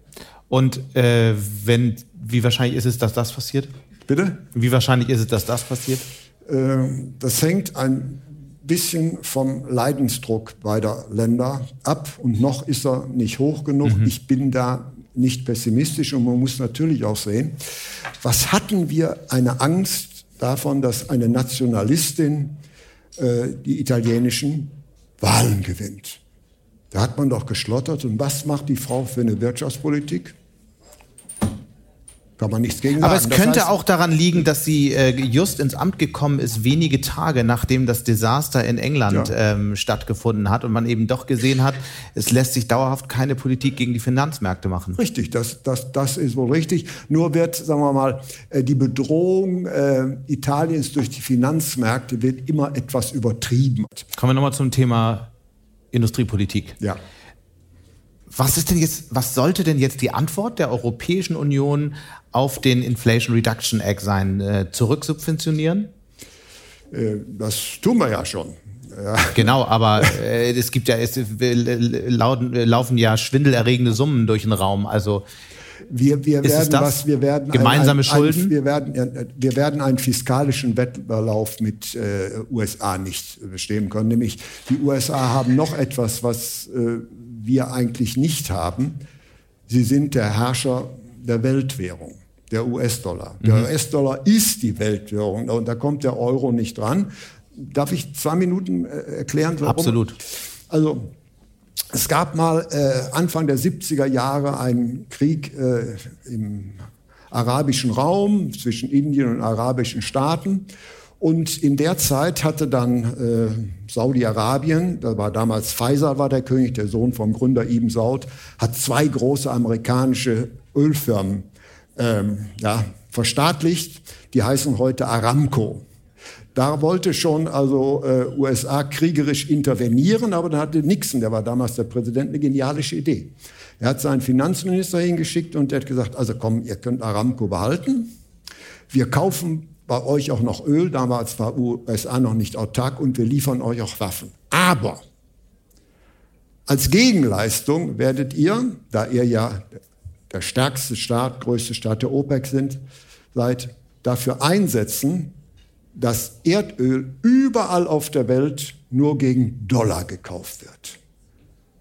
Und äh, wenn, wie wahrscheinlich ist es, dass das passiert? Bitte? Wie wahrscheinlich ist es, dass das passiert? Ähm, das hängt ein bisschen vom Leidensdruck beider Länder ab und noch ist er nicht hoch genug. Mhm. Ich bin da nicht pessimistisch und man muss natürlich auch sehen, was hatten wir eine Angst davon, dass eine Nationalistin äh, die italienischen Wahlen gewinnt. Da hat man doch geschlottert. Und was macht die Frau für eine Wirtschaftspolitik? Kann man nichts gegen Aber es könnte heißt, auch daran liegen, dass sie äh, just ins Amt gekommen ist, wenige Tage nachdem das Desaster in England ja. ähm, stattgefunden hat und man eben doch gesehen hat, es lässt sich dauerhaft keine Politik gegen die Finanzmärkte machen. Richtig, das, das, das ist wohl richtig. Nur wird, sagen wir mal, äh, die Bedrohung äh, Italiens durch die Finanzmärkte wird immer etwas übertrieben. Kommen wir nochmal zum Thema Industriepolitik. Ja. Was ist denn jetzt, was sollte denn jetzt die Antwort der Europäischen Union auf den Inflation Reduction Act sein? Äh, zurücksubventionieren? Äh, das tun wir ja schon. Ja. Genau, aber äh, es gibt ja, es lauten, laufen ja schwindelerregende Summen durch den Raum. Also wir, wir werden was, wir werden gemeinsame ein, ein, Schulden. Ein, wir werden, wir werden einen fiskalischen Wettlauf mit äh, USA nicht bestehen können. Nämlich die USA haben noch etwas, was äh, wir eigentlich nicht haben. Sie sind der Herrscher der Weltwährung, der US-Dollar. Der mhm. US-Dollar ist die Weltwährung und da kommt der Euro nicht dran. Darf ich zwei Minuten äh, erklären, warum? Absolut. Also es gab mal äh, Anfang der 70er Jahre einen Krieg äh, im arabischen Raum zwischen Indien und arabischen Staaten. Und in der Zeit hatte dann äh, Saudi-Arabien, da war damals Faisal war der König, der Sohn vom Gründer Ibn Saud, hat zwei große amerikanische Ölfirmen ähm, ja, verstaatlicht. Die heißen heute Aramco. Da wollte schon also äh, USA kriegerisch intervenieren, aber da hatte Nixon, der war damals der Präsident, eine genialische Idee. Er hat seinen Finanzminister hingeschickt und der hat gesagt, also komm, ihr könnt Aramco behalten. Wir kaufen bei euch auch noch Öl, damals war USA noch nicht autark und wir liefern euch auch Waffen. Aber als Gegenleistung werdet ihr, da ihr ja der stärkste Staat, größte Staat der OPEC sind, seid, dafür einsetzen, dass Erdöl überall auf der Welt nur gegen Dollar gekauft wird.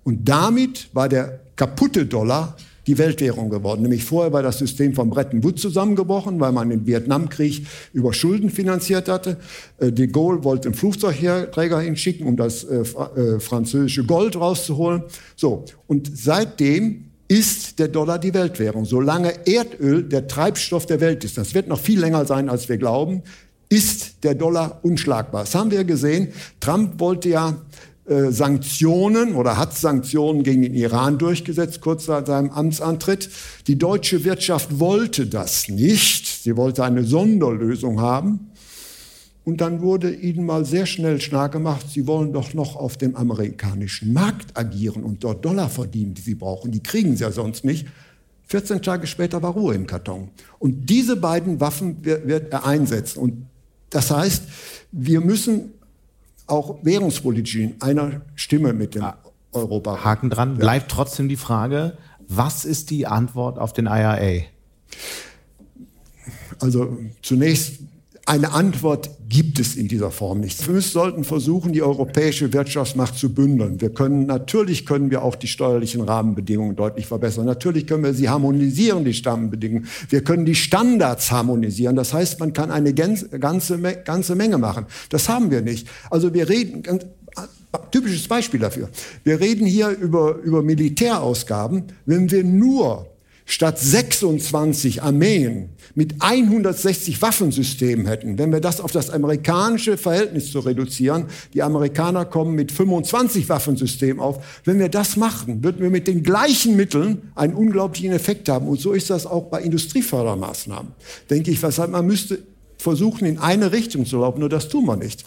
Und damit war der kaputte Dollar die Weltwährung geworden. Nämlich vorher war das System von Bretton Woods zusammengebrochen, weil man den Vietnamkrieg über Schulden finanziert hatte. Äh, de Gaulle wollte einen Flugzeugträger hinschicken, um das äh, äh, französische Gold rauszuholen. So. Und seitdem ist der Dollar die Weltwährung. Solange Erdöl der Treibstoff der Welt ist, das wird noch viel länger sein, als wir glauben, ist der Dollar unschlagbar. Das haben wir gesehen. Trump wollte ja äh, Sanktionen oder hat Sanktionen gegen den Iran durchgesetzt, kurz nach seinem Amtsantritt. Die deutsche Wirtschaft wollte das nicht. Sie wollte eine Sonderlösung haben. Und dann wurde ihnen mal sehr schnell stark gemacht, sie wollen doch noch auf dem amerikanischen Markt agieren und dort Dollar verdienen, die sie brauchen. Die kriegen sie ja sonst nicht. 14 Tage später war Ruhe im Karton. Und diese beiden Waffen wird er einsetzen. Und das heißt, wir müssen auch währungspolitisch in einer Stimme mit dem ah, Europa. Haken dran. Ja. Bleibt trotzdem die Frage, was ist die Antwort auf den IRA? Also zunächst eine Antwort gibt es in dieser Form nicht. Wir sollten versuchen, die europäische Wirtschaftsmacht zu bündeln. Wir können, natürlich können wir auch die steuerlichen Rahmenbedingungen deutlich verbessern. Natürlich können wir sie harmonisieren, die Rahmenbedingungen. Wir können die Standards harmonisieren. Das heißt, man kann eine ganze, ganze Menge machen. Das haben wir nicht. Also wir reden, typisches Beispiel dafür. Wir reden hier über, über Militärausgaben. Wenn wir nur statt 26 Armeen mit 160 Waffensystemen hätten, wenn wir das auf das amerikanische Verhältnis zu reduzieren, die Amerikaner kommen mit 25 Waffensystemen auf, wenn wir das machen, würden wir mit den gleichen Mitteln einen unglaublichen Effekt haben. Und so ist das auch bei Industriefördermaßnahmen. Denke ich, weshalb man müsste versuchen, in eine Richtung zu laufen, nur das tun wir nicht.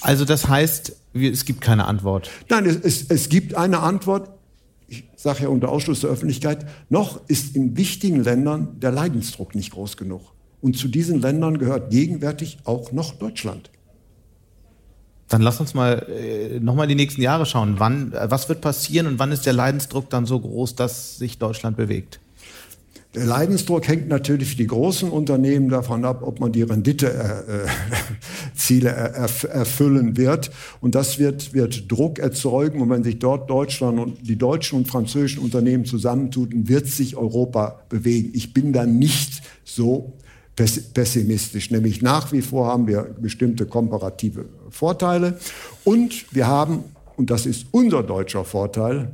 Also das heißt, es gibt keine Antwort. Nein, es, es, es gibt eine Antwort sage ja unter Ausschluss der Öffentlichkeit, noch ist in wichtigen Ländern der Leidensdruck nicht groß genug. Und zu diesen Ländern gehört gegenwärtig auch noch Deutschland. Dann lass uns mal äh, nochmal die nächsten Jahre schauen. Wann, äh, was wird passieren und wann ist der Leidensdruck dann so groß, dass sich Deutschland bewegt? Der Leidensdruck hängt natürlich für die großen Unternehmen davon ab, ob man die Renditeziele äh, äh [laughs] erfüllen wird. Und das wird, wird Druck erzeugen. Und wenn sich dort Deutschland und die deutschen und französischen Unternehmen zusammentun, wird sich Europa bewegen. Ich bin da nicht so pessimistisch. Nämlich nach wie vor haben wir bestimmte komparative Vorteile. Und wir haben, und das ist unser deutscher Vorteil,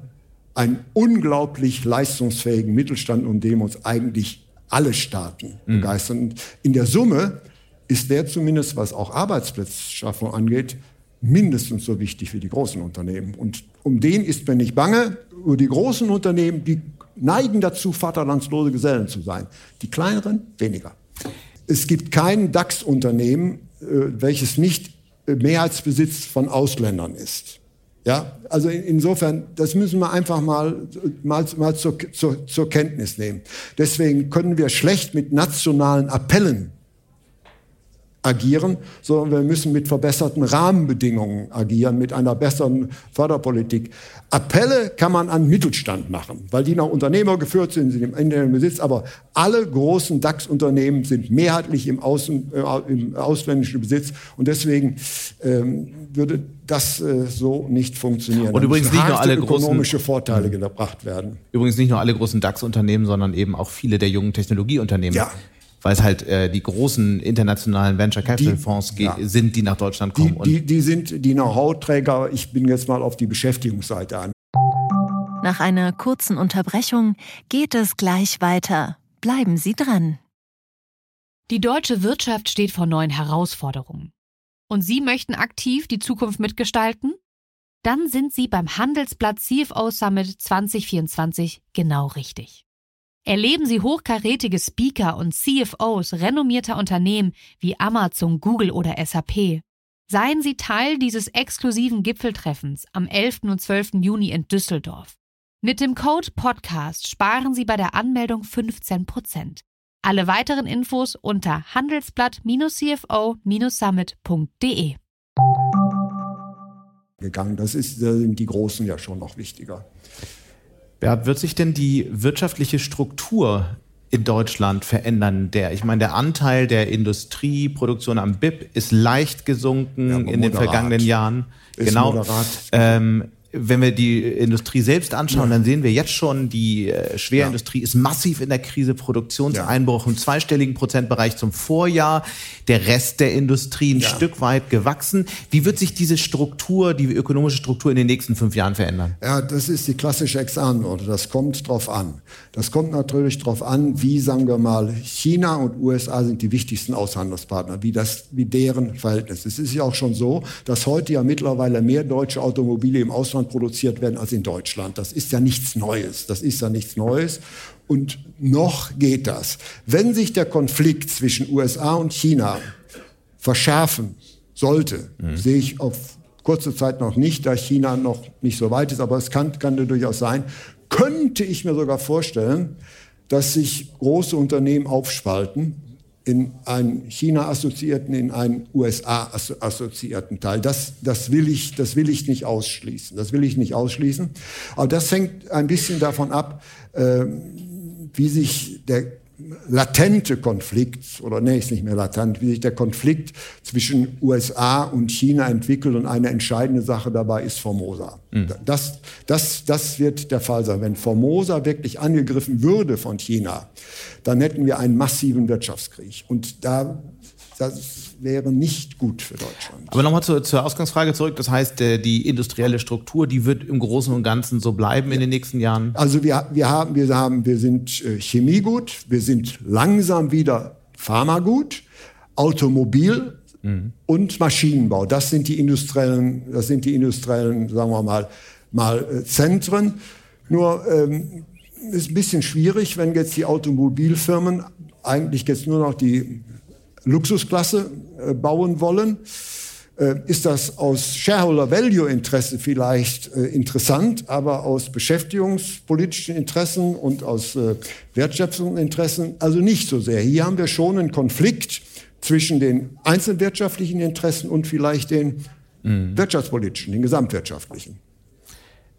einen unglaublich leistungsfähigen Mittelstand, um dem uns eigentlich alle Staaten mhm. begeistern. Und in der Summe ist der zumindest, was auch Arbeitsplatzschaffung angeht, mindestens so wichtig wie die großen Unternehmen. Und um den ist mir nicht bange. Über die großen Unternehmen, die neigen dazu, vaterlandslose Gesellen zu sein. Die kleineren weniger. Es gibt kein DAX-Unternehmen, äh, welches nicht Mehrheitsbesitz von Ausländern ist. Ja, also insofern, das müssen wir einfach mal, mal, mal zur, zur, zur Kenntnis nehmen. Deswegen können wir schlecht mit nationalen Appellen agieren, sondern wir müssen mit verbesserten Rahmenbedingungen agieren, mit einer besseren Förderpolitik. Appelle kann man an Mittelstand machen, weil die noch Unternehmer geführt sind, sind im internen Besitz, aber alle großen DAX-Unternehmen sind mehrheitlich im, Außen, äh, im ausländischen Besitz und deswegen ähm, würde das äh, so nicht funktionieren. Und übrigens nicht nur alle ökonomische großen, Vorteile gebracht werden. Übrigens nicht nur alle großen DAX-Unternehmen, sondern eben auch viele der jungen Technologieunternehmen. Ja weil es halt äh, die großen internationalen Venture Capital die, Fonds ja. sind, die nach Deutschland kommen. Die, die, die sind die Know-how-Träger. Ich bin jetzt mal auf die Beschäftigungsseite an. Nach einer kurzen Unterbrechung geht es gleich weiter. Bleiben Sie dran. Die deutsche Wirtschaft steht vor neuen Herausforderungen. und Sie möchten aktiv die Zukunft mitgestalten? Dann sind Sie beim Handelsblatt CFO Summit 2024 genau richtig. Erleben Sie hochkarätige Speaker und CFOs renommierter Unternehmen wie Amazon, Google oder SAP. Seien Sie Teil dieses exklusiven Gipfeltreffens am 11. und 12. Juni in Düsseldorf. Mit dem Code Podcast sparen Sie bei der Anmeldung 15%. Alle weiteren Infos unter handelsblatt-cfo-summit.de. Gegangen. Das ist, sind die Großen ja schon noch wichtiger. Ja, wird sich denn die wirtschaftliche Struktur in Deutschland verändern? Der, ich meine, der Anteil der Industrieproduktion am BIP ist leicht gesunken ja, in den vergangenen Jahren. Ist genau. Ähm, wenn wir die Industrie selbst anschauen, ja. dann sehen wir jetzt schon, die äh, Schwerindustrie ja. ist massiv in der Krise, Produktionseinbruch ja. im zweistelligen Prozentbereich zum Vorjahr, der Rest der Industrie ein Stück weit gewachsen. Wie wird sich diese Struktur, die ökonomische Struktur in den nächsten fünf Jahren verändern? Ja, das ist die klassische Ex-Antwort. Das kommt drauf an. Das kommt natürlich drauf an, wie, sagen wir mal, China und USA sind die wichtigsten Aushandelspartner, wie das, wie deren Verhältnis. Es ist ja auch schon so, dass heute ja mittlerweile mehr deutsche Automobile im Ausland Ausland produziert werden als in Deutschland. Das ist ja nichts Neues. Das ist ja nichts Neues. Und noch geht das. Wenn sich der Konflikt zwischen USA und China verschärfen sollte, mhm. sehe ich auf kurze Zeit noch nicht, da China noch nicht so weit ist, aber es kann, kann durchaus sein, könnte ich mir sogar vorstellen, dass sich große Unternehmen aufspalten in einen China-assoziierten, in einen USA-assoziierten Teil. Das, das, will ich, das will ich nicht ausschließen. Das will ich nicht ausschließen. Aber das hängt ein bisschen davon ab, äh, wie sich der latente Konflikt, oder nee, ist nicht mehr latent, wie sich der Konflikt zwischen USA und China entwickelt und eine entscheidende Sache dabei ist Formosa. Mhm. Das, das, das wird der Fall sein. Wenn Formosa wirklich angegriffen würde von China, dann hätten wir einen massiven Wirtschaftskrieg. Und da, das wäre nicht gut für Deutschland. Aber nochmal zur, zur Ausgangsfrage zurück. Das heißt, äh, die industrielle Struktur, die wird im Großen und Ganzen so bleiben ja. in den nächsten Jahren? Also wir, wir, haben, wir, haben, wir sind äh, Chemiegut, wir sind langsam wieder Pharmagut, Automobil mhm. und Maschinenbau. Das sind die industriellen, das sind die industriellen, sagen wir mal, mal äh, Zentren. Nur ähm, ist ein bisschen schwierig, wenn jetzt die Automobilfirmen eigentlich jetzt nur noch die Luxusklasse äh, bauen wollen. Äh, ist das aus Shareholder Value Interesse vielleicht äh, interessant, aber aus beschäftigungspolitischen Interessen und aus Wertschöpfungsinteressen also nicht so sehr. Hier haben wir schon einen Konflikt zwischen den einzelwirtschaftlichen Interessen und vielleicht den mhm. wirtschaftspolitischen, den gesamtwirtschaftlichen.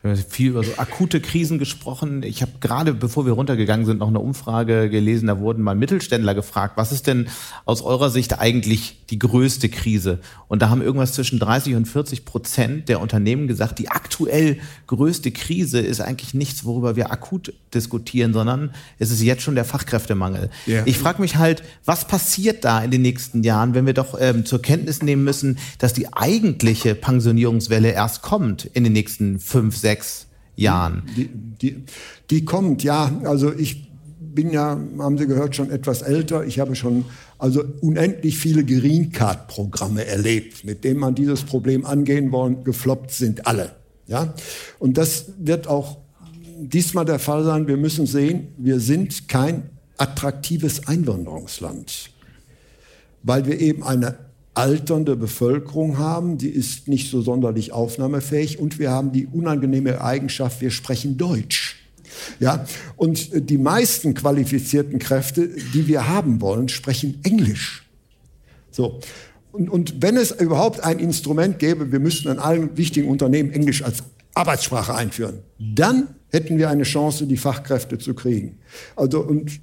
Wir haben viel über so akute Krisen gesprochen. Ich habe gerade, bevor wir runtergegangen sind, noch eine Umfrage gelesen. Da wurden mal Mittelständler gefragt, was ist denn aus eurer Sicht eigentlich die größte Krise? Und da haben irgendwas zwischen 30 und 40 Prozent der Unternehmen gesagt, die aktuell größte Krise ist eigentlich nichts, worüber wir akut diskutieren, sondern es ist jetzt schon der Fachkräftemangel. Yeah. Ich frage mich halt, was passiert da in den nächsten Jahren, wenn wir doch ähm, zur Kenntnis nehmen müssen, dass die eigentliche Pensionierungswelle erst kommt in den nächsten fünf, sechs sechs Jahren? Die, die, die kommt, ja. Also ich bin ja, haben Sie gehört, schon etwas älter. Ich habe schon also unendlich viele Green Card Programme erlebt, mit denen man dieses Problem angehen wollen. Gefloppt sind alle. Ja? Und das wird auch diesmal der Fall sein. Wir müssen sehen, wir sind kein attraktives Einwanderungsland, weil wir eben eine alternde Bevölkerung haben, die ist nicht so sonderlich aufnahmefähig und wir haben die unangenehme Eigenschaft, wir sprechen Deutsch. Ja, und die meisten qualifizierten Kräfte, die wir haben wollen, sprechen Englisch. So. Und, und wenn es überhaupt ein Instrument gäbe, wir müssten in allen wichtigen Unternehmen Englisch als Arbeitssprache einführen, dann hätten wir eine Chance, die Fachkräfte zu kriegen. Also, und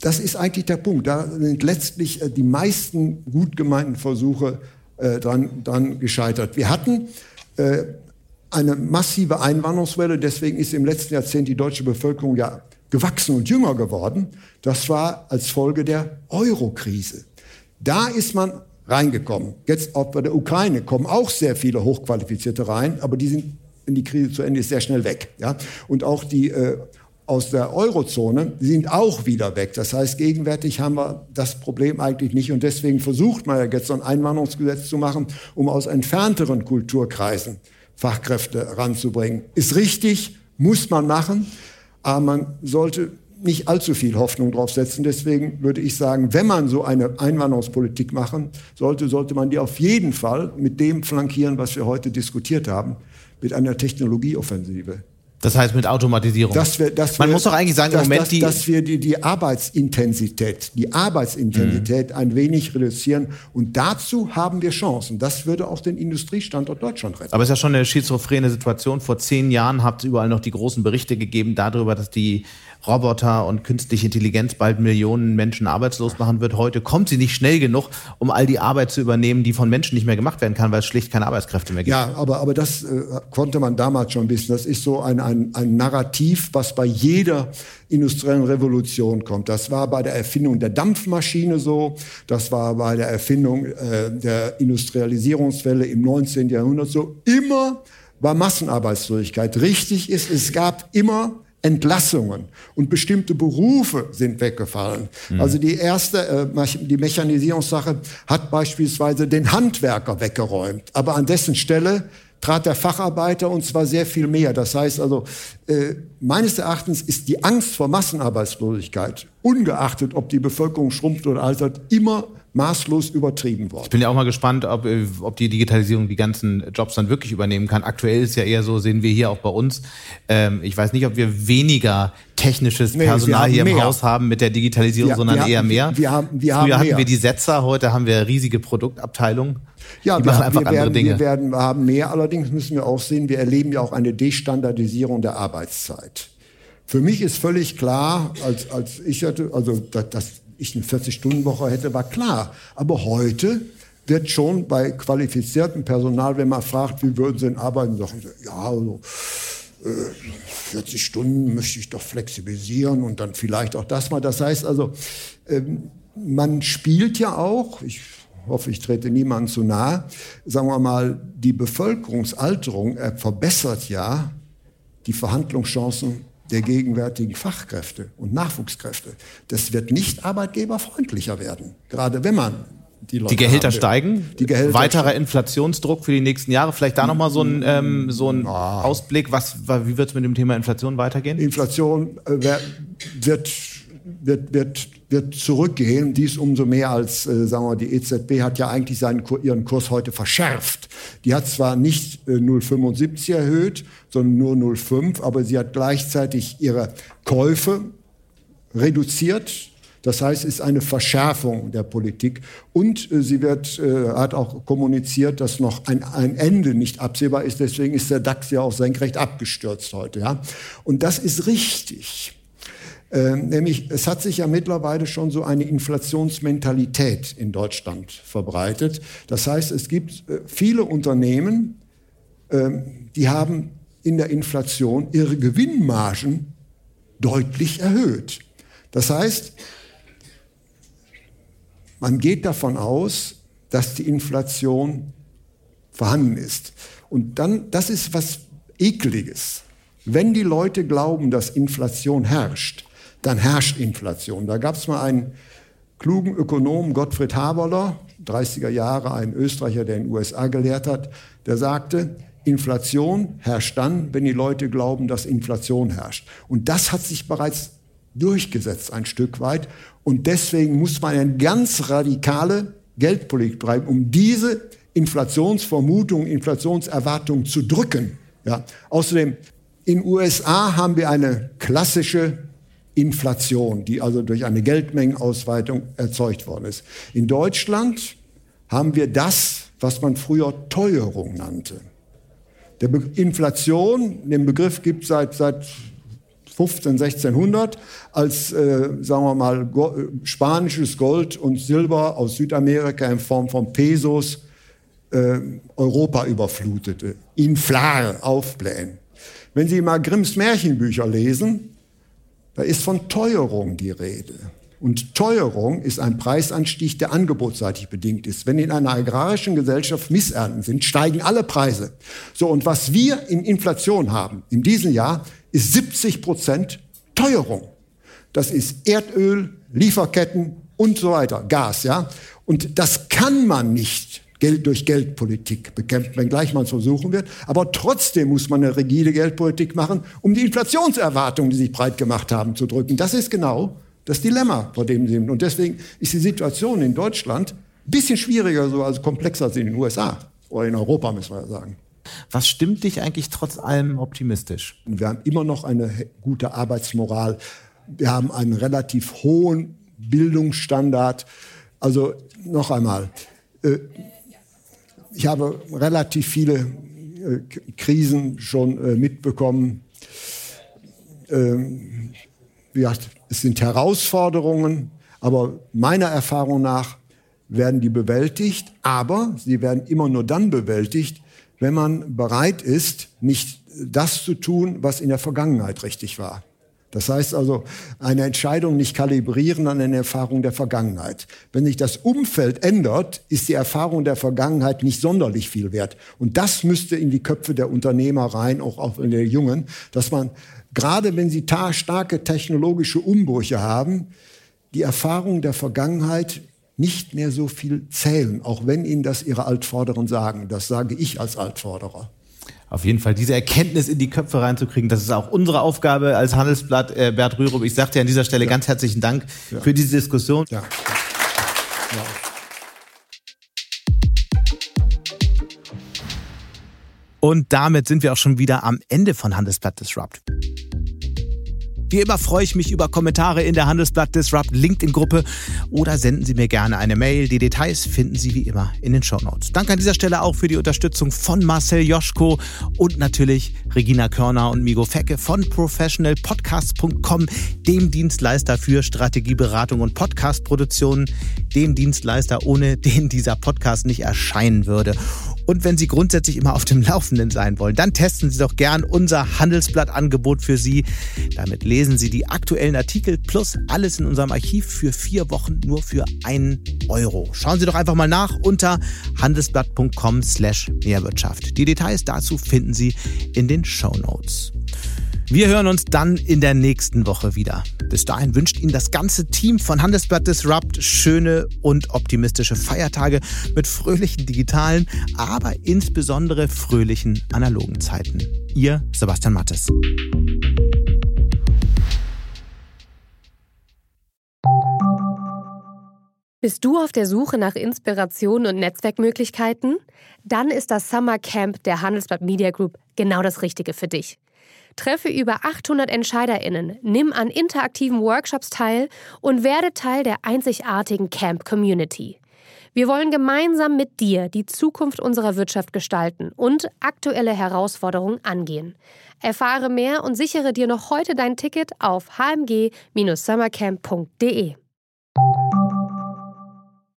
das ist eigentlich der Punkt. Da sind letztlich äh, die meisten gut gemeinten Versuche äh, dran, dran gescheitert. Wir hatten äh, eine massive Einwanderungswelle, deswegen ist im letzten Jahrzehnt die deutsche Bevölkerung ja gewachsen und jünger geworden. Das war als Folge der Euro-Krise. Da ist man reingekommen. Jetzt auch bei der Ukraine kommen auch sehr viele Hochqualifizierte rein, aber die sind, wenn die Krise zu Ende ist, sehr schnell weg. Ja? Und auch die äh, aus der Eurozone sind auch wieder weg. Das heißt, gegenwärtig haben wir das Problem eigentlich nicht. Und deswegen versucht man ja jetzt so ein Einwanderungsgesetz zu machen, um aus entfernteren Kulturkreisen Fachkräfte ranzubringen. Ist richtig, muss man machen, aber man sollte nicht allzu viel Hoffnung drauf setzen. Deswegen würde ich sagen, wenn man so eine Einwanderungspolitik machen sollte, sollte man die auf jeden Fall mit dem flankieren, was wir heute diskutiert haben, mit einer Technologieoffensive. Das heißt mit Automatisierung. Dass wir, dass Man wir, muss doch eigentlich sagen, dass, im Moment dass, die. dass wir die, die Arbeitsintensität, die Arbeitsintensität Mhm. ein wenig reduzieren. Und dazu haben wir Chancen. Das würde auch den Industriestandort Deutschland retten. aber es ist ja schon eine schizophrene Situation. Vor zehn Jahren habt es überall noch die großen Berichte gegeben darüber, dass die Roboter und künstliche Intelligenz bald Millionen Menschen arbeitslos machen wird. Heute kommt sie nicht schnell genug, um all die Arbeit zu übernehmen, die von Menschen nicht mehr gemacht werden kann, weil es schlicht keine Arbeitskräfte mehr gibt. Ja, aber, aber das äh, konnte man damals schon wissen. Das ist so ein, ein, ein Narrativ, was bei jeder industriellen Revolution kommt. Das war bei der Erfindung der Dampfmaschine so, das war bei der Erfindung äh, der Industrialisierungswelle im 19. Jahrhundert so. Immer war Massenarbeitslosigkeit. Richtig ist, es gab immer Entlassungen und bestimmte Berufe sind weggefallen. Also die erste, äh, die Mechanisierungssache hat beispielsweise den Handwerker weggeräumt, aber an dessen Stelle trat der Facharbeiter und zwar sehr viel mehr. Das heißt also, äh, meines Erachtens ist die Angst vor Massenarbeitslosigkeit, ungeachtet ob die Bevölkerung schrumpft oder altert, immer maßlos übertrieben worden. Ich bin ja auch mal gespannt, ob, äh, ob die Digitalisierung die ganzen Jobs dann wirklich übernehmen kann. Aktuell ist ja eher so, sehen wir hier auch bei uns. Ähm, ich weiß nicht, ob wir weniger technisches Nee, Personal haben hier im mehr. Haus haben mit der Digitalisierung, Wir- sondern haben- eher mehr. wir haben- wir Früher haben hatten mehr. wir die Setzer, heute haben wir riesige Produktabteilungen. Ja, die wir, machen einfach wir, andere werden, Dinge. wir werden haben mehr. Allerdings müssen wir auch sehen, wir erleben ja auch eine Destandardisierung der Arbeitszeit. Für mich ist völlig klar, als, als ich hatte, also dass, dass ich eine 40-Stunden-Woche hätte, war klar. Aber heute wird schon bei qualifiziertem Personal, wenn man fragt, wie würden Sie denn arbeiten, sagen sie, ja, also, äh, 40 Stunden möchte ich doch flexibilisieren und dann vielleicht auch das mal. Das heißt also, ähm, man spielt ja auch, ich hoffe, ich trete niemandem zu nahe, sagen wir mal, die Bevölkerungsalterung äh, verbessert ja die Verhandlungschancen der gegenwärtigen Fachkräfte und Nachwuchskräfte. Das wird nicht arbeitgeberfreundlicher werden, gerade wenn man die Leute Die Gehälter steigen. Die Gehälter Weiterer Inflationsdruck für die nächsten Jahre. Vielleicht da nochmal so ein, ähm, so ein Ausblick. Was, wie wird es mit dem Thema Inflation weitergehen? Inflation äh, wird, wird, wird, wird zurückgehen. Dies umso mehr als, äh, sagen wir mal, die EZB hat ja eigentlich seinen, ihren Kurs heute verschärft. Die hat zwar nicht äh, 0,75 erhöht, sondern nur 0,5, aber sie hat gleichzeitig ihre Käufe reduziert. Das heißt, es ist eine Verschärfung der Politik. Und äh, sie wird, äh, hat auch kommuniziert, dass noch ein, ein Ende nicht absehbar ist. Deswegen ist der DAX ja auch senkrecht abgestürzt heute. Ja? Und das ist richtig. Ähm, nämlich, es hat sich ja mittlerweile schon so eine Inflationsmentalität in Deutschland verbreitet. Das heißt, es gibt äh, viele Unternehmen, ähm, die haben in der Inflation ihre Gewinnmargen deutlich erhöht. Das heißt, man geht davon aus, dass die Inflation vorhanden ist. Und dann, das ist was Ekliges. Wenn die Leute glauben, dass Inflation herrscht, dann herrscht Inflation. Da gab es mal einen klugen Ökonom, Gottfried Haberler, 30er Jahre, ein Österreicher, der in den USA gelehrt hat, der sagte, Inflation herrscht dann, wenn die Leute glauben, dass Inflation herrscht. Und das hat sich bereits durchgesetzt ein Stück weit. Und deswegen muss man eine ganz radikale Geldpolitik treiben, um diese Inflationsvermutung, Inflationserwartung zu drücken. Ja. Außerdem, in USA haben wir eine klassische Inflation, die also durch eine Geldmengenausweitung erzeugt worden ist. In Deutschland haben wir das, was man früher Teuerung nannte. Der Be Inflation, den Begriff gibt seit, seit 15, 1600 als, äh, sagen wir mal, Go spanisches Gold und Silber aus Südamerika in Form von Pesos äh, Europa überflutete. Inflare, aufblähen. Wenn Sie mal Grimms Märchenbücher lesen, da ist von Teuerung die Rede. Und Teuerung ist ein Preisanstieg, der angebotsseitig bedingt ist. Wenn in einer agrarischen Gesellschaft Missernten sind, steigen alle Preise. So, und was wir in Inflation haben in diesem Jahr, ist 70 Prozent Teuerung. Das ist Erdöl, Lieferketten und so weiter, Gas, ja. Und das kann man nicht Geld durch Geldpolitik bekämpfen, wenngleich man es versuchen wird. Aber trotzdem muss man eine rigide Geldpolitik machen, um die Inflationserwartungen, die sich breit gemacht haben, zu drücken. Das ist genau das Dilemma, vor dem sie sind. Und deswegen ist die Situation in Deutschland ein bisschen schwieriger, so als komplexer als in den USA oder in Europa, müssen wir sagen. Was stimmt dich eigentlich trotz allem optimistisch? Wir haben immer noch eine gute Arbeitsmoral. Wir haben einen relativ hohen Bildungsstandard. Also noch einmal, äh, ich habe relativ viele äh, Krisen schon äh, mitbekommen. Ähm, ja, es sind Herausforderungen, aber meiner Erfahrung nach werden die bewältigt, aber sie werden immer nur dann bewältigt, wenn man bereit ist, nicht das zu tun, was in der Vergangenheit richtig war. Das heißt also, eine Entscheidung nicht kalibrieren an eine Erfahrung der Vergangenheit. Wenn sich das Umfeld ändert, ist die Erfahrung der Vergangenheit nicht sonderlich viel wert. Und das müsste in die Köpfe der Unternehmer rein, auch, in der Jungen, dass man, gerade wenn sie starke technologische Umbrüche haben, die Erfahrung der Vergangenheit nicht mehr so viel zählen, auch wenn ihnen das ihre Altvorderen sagen. Das sage ich als Altvorderer auf jeden Fall diese Erkenntnis in die Köpfe reinzukriegen. Das ist auch unsere Aufgabe als Handelsblatt. Äh, Bert Rürup, ich sage dir an dieser Stelle ja. ganz herzlichen Dank ja. für diese Diskussion. Ja. Und damit sind wir auch schon wieder am Ende von Handelsblatt Disrupt. Wie immer freue ich mich über Kommentare in der Handelsblatt Disrupt LinkedIn-Gruppe oder senden Sie mir gerne eine Mail. Die Details finden Sie wie immer in den Show Notes. Danke an dieser Stelle auch für die Unterstützung von Marcel Joschko und natürlich Regina Körner und Migo Fecke von professionalpodcasts.com, dem Dienstleister für Strategieberatung und Podcastproduktion, dem Dienstleister, ohne den dieser Podcast nicht erscheinen würde. Und wenn Sie grundsätzlich immer auf dem [laughs] Laufenden sein wollen, dann testen Sie doch gern unser Handelsblatt-Angebot für Sie. Damit lesen Sie die aktuellen Artikel plus alles in unserem Archiv für vier Wochen nur für einen Euro. Schauen Sie doch einfach mal nach unter handelsblatt.com slash Mehrwirtschaft. Die Details dazu finden Sie in den Show Notes. Wir hören uns dann in der nächsten Woche wieder. Bis dahin wünscht Ihnen das ganze Team von Handelsblatt Disrupt schöne und optimistische Feiertage mit fröhlichen digitalen, aber insbesondere fröhlichen analogen Zeiten. Ihr Sebastian Mattes. Bist du auf der Suche nach Inspiration und Netzwerkmöglichkeiten? Dann ist das Summer Camp der Handelsblatt Media Group genau das Richtige für dich. Treffe über 800 EntscheiderInnen, nimm an interaktiven Workshops teil und werde Teil der einzigartigen Camp Community. Wir wollen gemeinsam mit dir die Zukunft unserer Wirtschaft gestalten und aktuelle Herausforderungen angehen. Erfahre mehr und sichere dir noch heute dein Ticket auf hmg-summercamp.de.